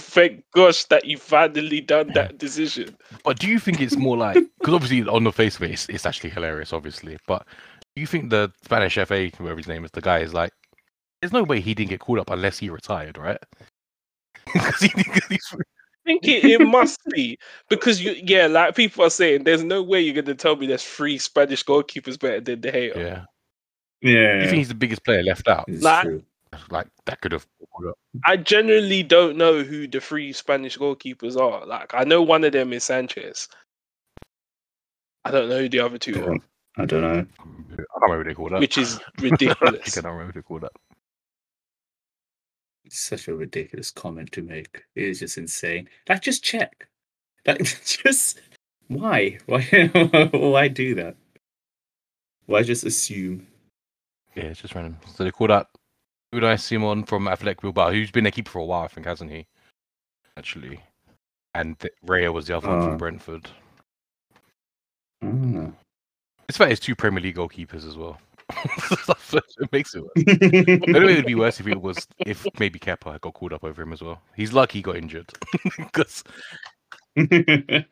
Thank gosh that you finally done that decision. but do you think it's more like because obviously on the face of it, it's, it's actually hilarious, obviously. But do you think the Spanish FA, whoever his name is, the guy is like, there's no way he didn't get called up unless he retired, right? *laughs* 'Cause he, he's- think it, it must be because you yeah, like people are saying, there's no way you're gonna tell me there's three Spanish goalkeepers better than De Gea. yeah. Yeah. You think he's the biggest player left out? It's Like- true. Like that could have. I genuinely don't know who the three Spanish goalkeepers are. Like I know one of them is Sanchez. I don't know who the other two are, I don't know. I don't remember who they called up. which is *laughs* ridiculous. I ridiculous. don't remember who they called up. It's such a ridiculous comment to make. It is just insane. Like, just check. Like, *laughs* just why? Why? *laughs* why do that? Why just assume? Yeah, it's just random. So they called up Unai Simon from Athletic Bilbao, who's been their keeper for a while, I think, hasn't he? Actually. And th- Raya was the other one Oh. from Brentford. Ah. It's fact, it's two Premier League goalkeepers as well. So *laughs* it makes it worse. *laughs* The only way it would be worse if it was if maybe Kepa got called up over him as well. He's lucky he got injured *laughs* because I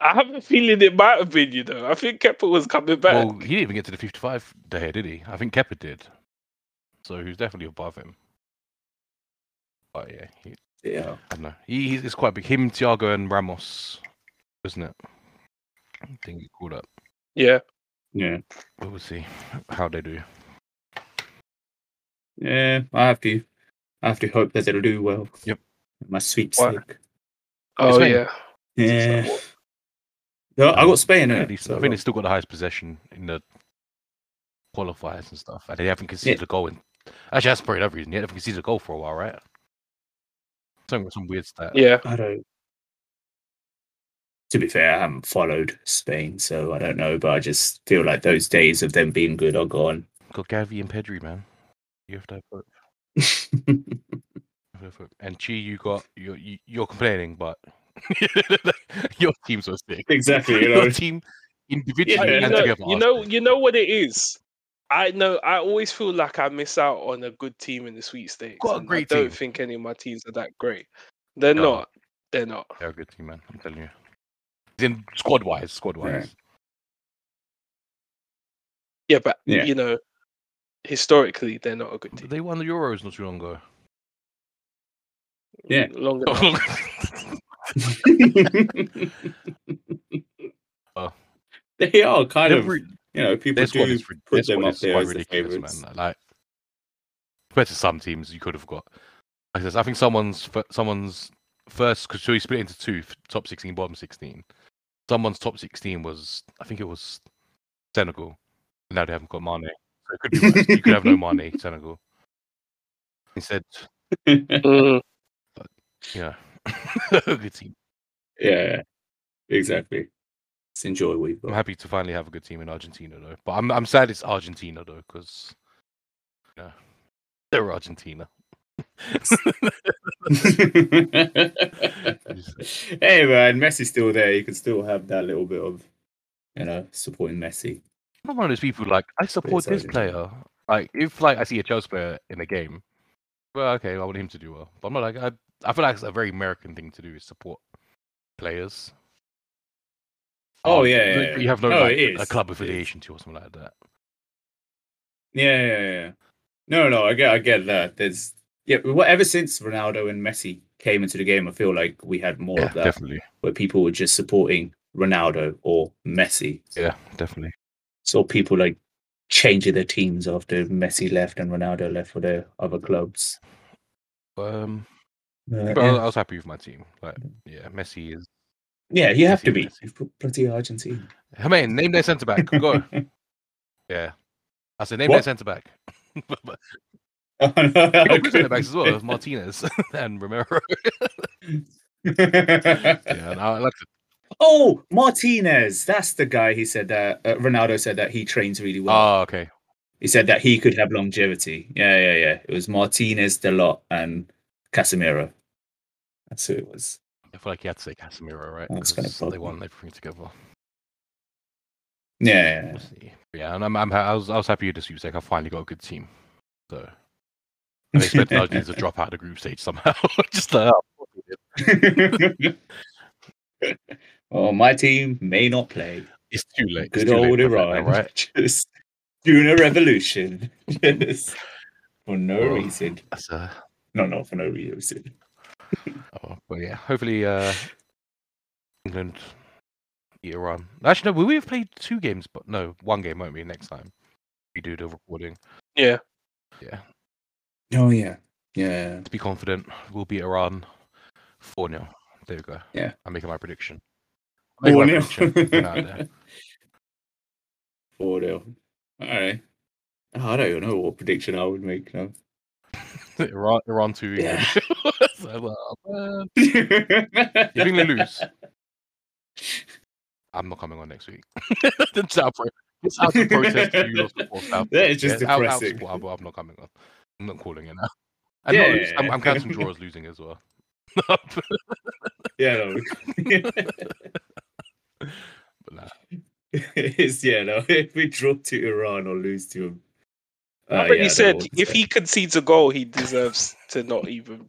have a feeling it might have been, you know. I think Kepa was coming back. well, he didn't even get to the 55 day, did he? I think Kepa did. So he's definitely above him. But yeah, he, yeah. I don't know. He, he's it's quite big. Him, Thiago, and Ramos, isn't it? I think he called up. yeah. Yeah. We'll see how they do. Yeah. I have to. I have to hope that they'll do well. Yep. My sweet What? stick. Oh Spain. yeah. Yeah. No, I got Spain. Yeah, innit? decent. So I think they still got the highest possession in the qualifiers and stuff, and they haven't conceded a goal in. Actually, that's probably another reason. They haven't conceded a goal for a while, right? Something with some weird stat. Yeah. I don't. To be fair, I haven't followed Spain, so I don't know. But I just feel like those days of them being good are gone. Got Gavi and Pedri, man. You have to have both. *laughs* You have to have both. And Chi, you got you're you, you're complaining, but *laughs* your team's so sick. exactly. You *laughs* know. Your team individually Yeah. you and know, together. you know, you know what it is. I know. I always feel like I miss out on a good team in the sweepstakes. Got a great I don't team. think any of my teams are that great. They're No. not. They're not. They're a good team, man. I'm telling you. As in squad wise, squad wise. Yeah, but Yeah. you know, historically, they're not a good team. They won the Euros not too long ago. Yeah. Mm, Longer. *laughs* enough. Oh. *laughs* they are kind They're of. re- You know, people do is put them squad up is there quite as the favourites. man. Like compared to some teams, you could have got. Like I said, I think someone's someone's first because so we split into two: top sixteen, bottom sixteen. Someone's top sixteen was, I think it was Senegal. Now they haven't got Mane, so it could be worse. you could have no *laughs* Mane, Senegal. Instead, *laughs* Mm. yeah, *laughs* good team. yeah, exactly. Let's enjoy we've I'm happy to finally have a good team in Argentina though. But I'm I'm sad it's Argentina though because yeah, they're Argentina. Hey man, Messi's still there. You can still have that little bit of, you know, supporting Messi. I'm one of those people like I support this player. Like if like I see a Chelsea player in a game, well, okay, I want him to do well. But I'm not like I. I feel like it's a very American thing to do is support players. Oh, Um, yeah, you- yeah, you have no No, like, a club affiliation to or something like that. Yeah, yeah, yeah. No, no, I get, I get that. There's, yeah, well, ever since Ronaldo and Messi came into the game, I feel like we had more Yeah, of that, definitely. where people were just supporting Ronaldo or Messi. Yeah, definitely. So people like changing their teams after Messi left and Ronaldo left for their other clubs. Um, Uh, but I, yeah. I was happy with my team. Like, yeah, Messi is. yeah, you have to be. Messi. You've got bloody Argentina. Hey, man, name their centre back. Go. *laughs* Yeah, I said name What? their centre back. *laughs* but Oh, no, we got I good centre backs as well, Martinez *laughs* and Romero. *laughs* yeah, and I like to Oh, Martinez. That's the guy. He said that uh, Ronaldo said that he trains really well. Oh, okay. he said that he could have longevity. Yeah, yeah, yeah. It was Martinez, Dalot, and Casemiro. That's who it was. I feel like you had to say Casemiro, right? That's kinda 'Cause they probably- won everything together. Yeah, yeah, We'll see. Yeah, and I'm, I'm I was I was happy with the sweepstake. I finally got a good team. So I expected Argentina to drop out of the group stage somehow. *laughs* Just like, *laughs* oh, well, my team may not play. it's too late. It's Good too old for Iran, right? *laughs* Just doing a revolution, just for no Oh. reason. That's uh, No, no, for no reason. oh, but yeah, hopefully uh, England beat Iran. Actually, no, will we have played two games? But no, one game won't we next time we do the recording. Yeah. Yeah, Oh yeah, yeah. to be confident, we'll beat Iran four 0 There we go. Yeah. I'm making my prediction. I'm Four making my nil. prediction. Put it out there. *laughs* Four nil. All right. Oh, I don't even know what prediction I would make now. *laughs* Iran, Iran two. Yeah. *laughs* So I was like, man. If England lose, I'm not coming on next week. it's out for it's out to protest to your support That is just Yeah, out- out depressing. support, I'm, I'm not coming on. I'm not calling it now. And Yeah, not yeah, I'm, yeah. I'm counting draws losing as well. yeah, no. *laughs* but nah. it's yeah, no. *laughs* If we draw to Iran or lose to him, I uh, already yeah, I said don't know what to if say. he concedes a goal, he deserves to not even.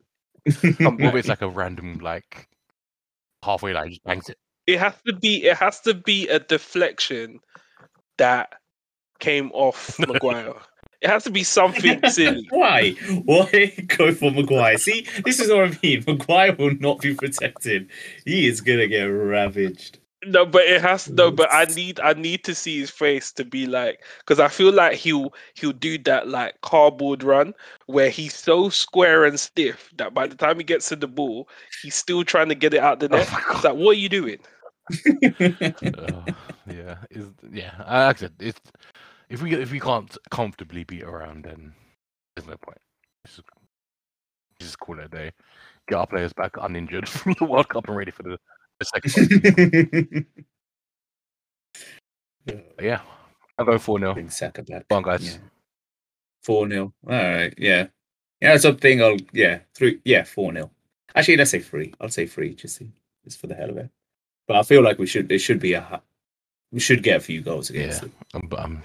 What if it's like a random like halfway line just bangs it? It has to be. It has to be a deflection that came off *laughs* Maguire. It has to be something *laughs* silly. Why? Why go for Maguire? See, this is what I mean. Maguire will not be protected. He is gonna get ravaged. No, but it has no. But I need. I need to see his face to be like, because I feel like he'll he'll do that like cardboard run where he's so square and stiff that by the time he gets to the ball, he's still trying to get it out the Oh net. my *laughs* It's like, what are you doing? *laughs* Uh, yeah, is yeah. I- Like I said, it's if we if we can't comfortably beat Iran, then there's no point. Just, just call it a day. Get our players back uninjured *laughs* from the World Cup and ready for the, the second. *laughs* But yeah, I'll go four 0 Bring Saka back. Come on, guys. Yeah. Four 0 All right. Yeah. Yeah. Something. I'll. Yeah. Three. Yeah. Four 0 Actually, let's say three. I'll say three just to, just for the hell of it. But I feel like we should. It should be a. We should get a few goals against Yeah. Um, but um,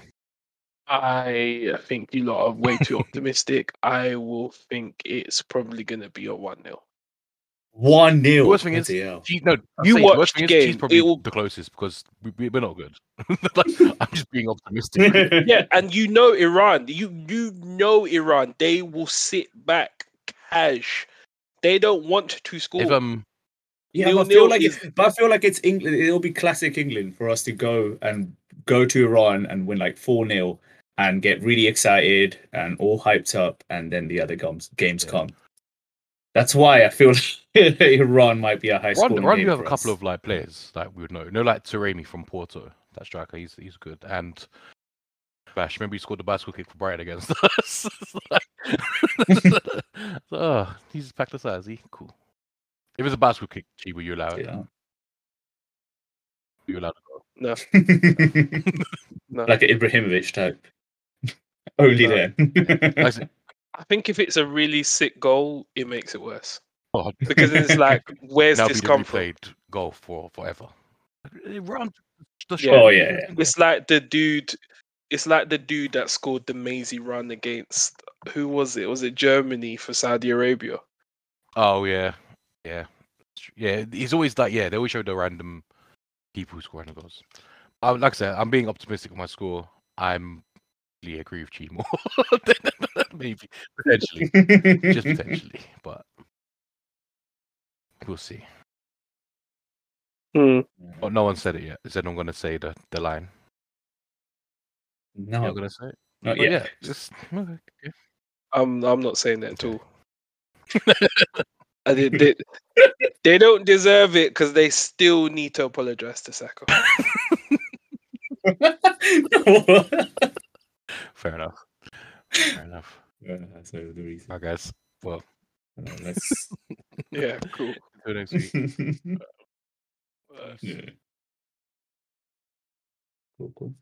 I think you lot are way too optimistic. I will think it's probably going to be a 1 0. One 0 The worst thing is- hell. Gee, no, You saying the watch worst the thing is game, probably it will- the closest because we, we, we're not good. *laughs* like, *laughs* I'm just being optimistic. *laughs* Yeah, and you know Iran. You you know Iran. They will sit back cash. They don't want to score. If um, Yeah, but I Nil-nil feel like is- it, but I feel like it's England. It'll be classic England for us to go and go to Iran and win like four 0 and get really excited and all hyped up, and then the other games games Yeah. come. That's why I feel *laughs* like Iran might be a high Ron, scoring Ron you have a couple us. of like players that we would know. No, like Taremi from Porto, that striker. He's he's good. And Bash, remember he scored the bicycle kick for Brighton against *laughs* us. Like- *laughs* oh, he's back to size. He cool. If it's a bicycle kick, Chiba, you allow it. Yeah. You allow it? no, no. like an Ibrahimovic type. Only No. then. *laughs* I think if it's a really sick goal, it makes it worse *laughs* oh, because it's like, where's now this be come from? replayed goal for forever. Run the Yeah. Oh, yeah, yeah. It's like the dude. It's like the dude that scored the mazy run against who was it? Was it Germany for Saudi Arabia? Oh yeah, yeah, yeah. He's always like, yeah. They always show the random people who score random goals. Like I said, I'm being optimistic with my score. I'm really agree with you more *laughs* *laughs* Maybe potentially, just potentially, but we'll see. Hmm. But no one said it yet. Is anyone going to say the the line? You're no, not going to say it. not But yet. yeah, just okay. *laughs* okay. I'm I'm not saying that at all. I did, they, they don't deserve it because they still need to apologize to Saka. Fair enough. Fair enough. Yeah, that's the reason. I guess. Well, Uh, let's. *laughs* Yeah, cool. till next week. Uh, *laughs* yeah. Cool, cool.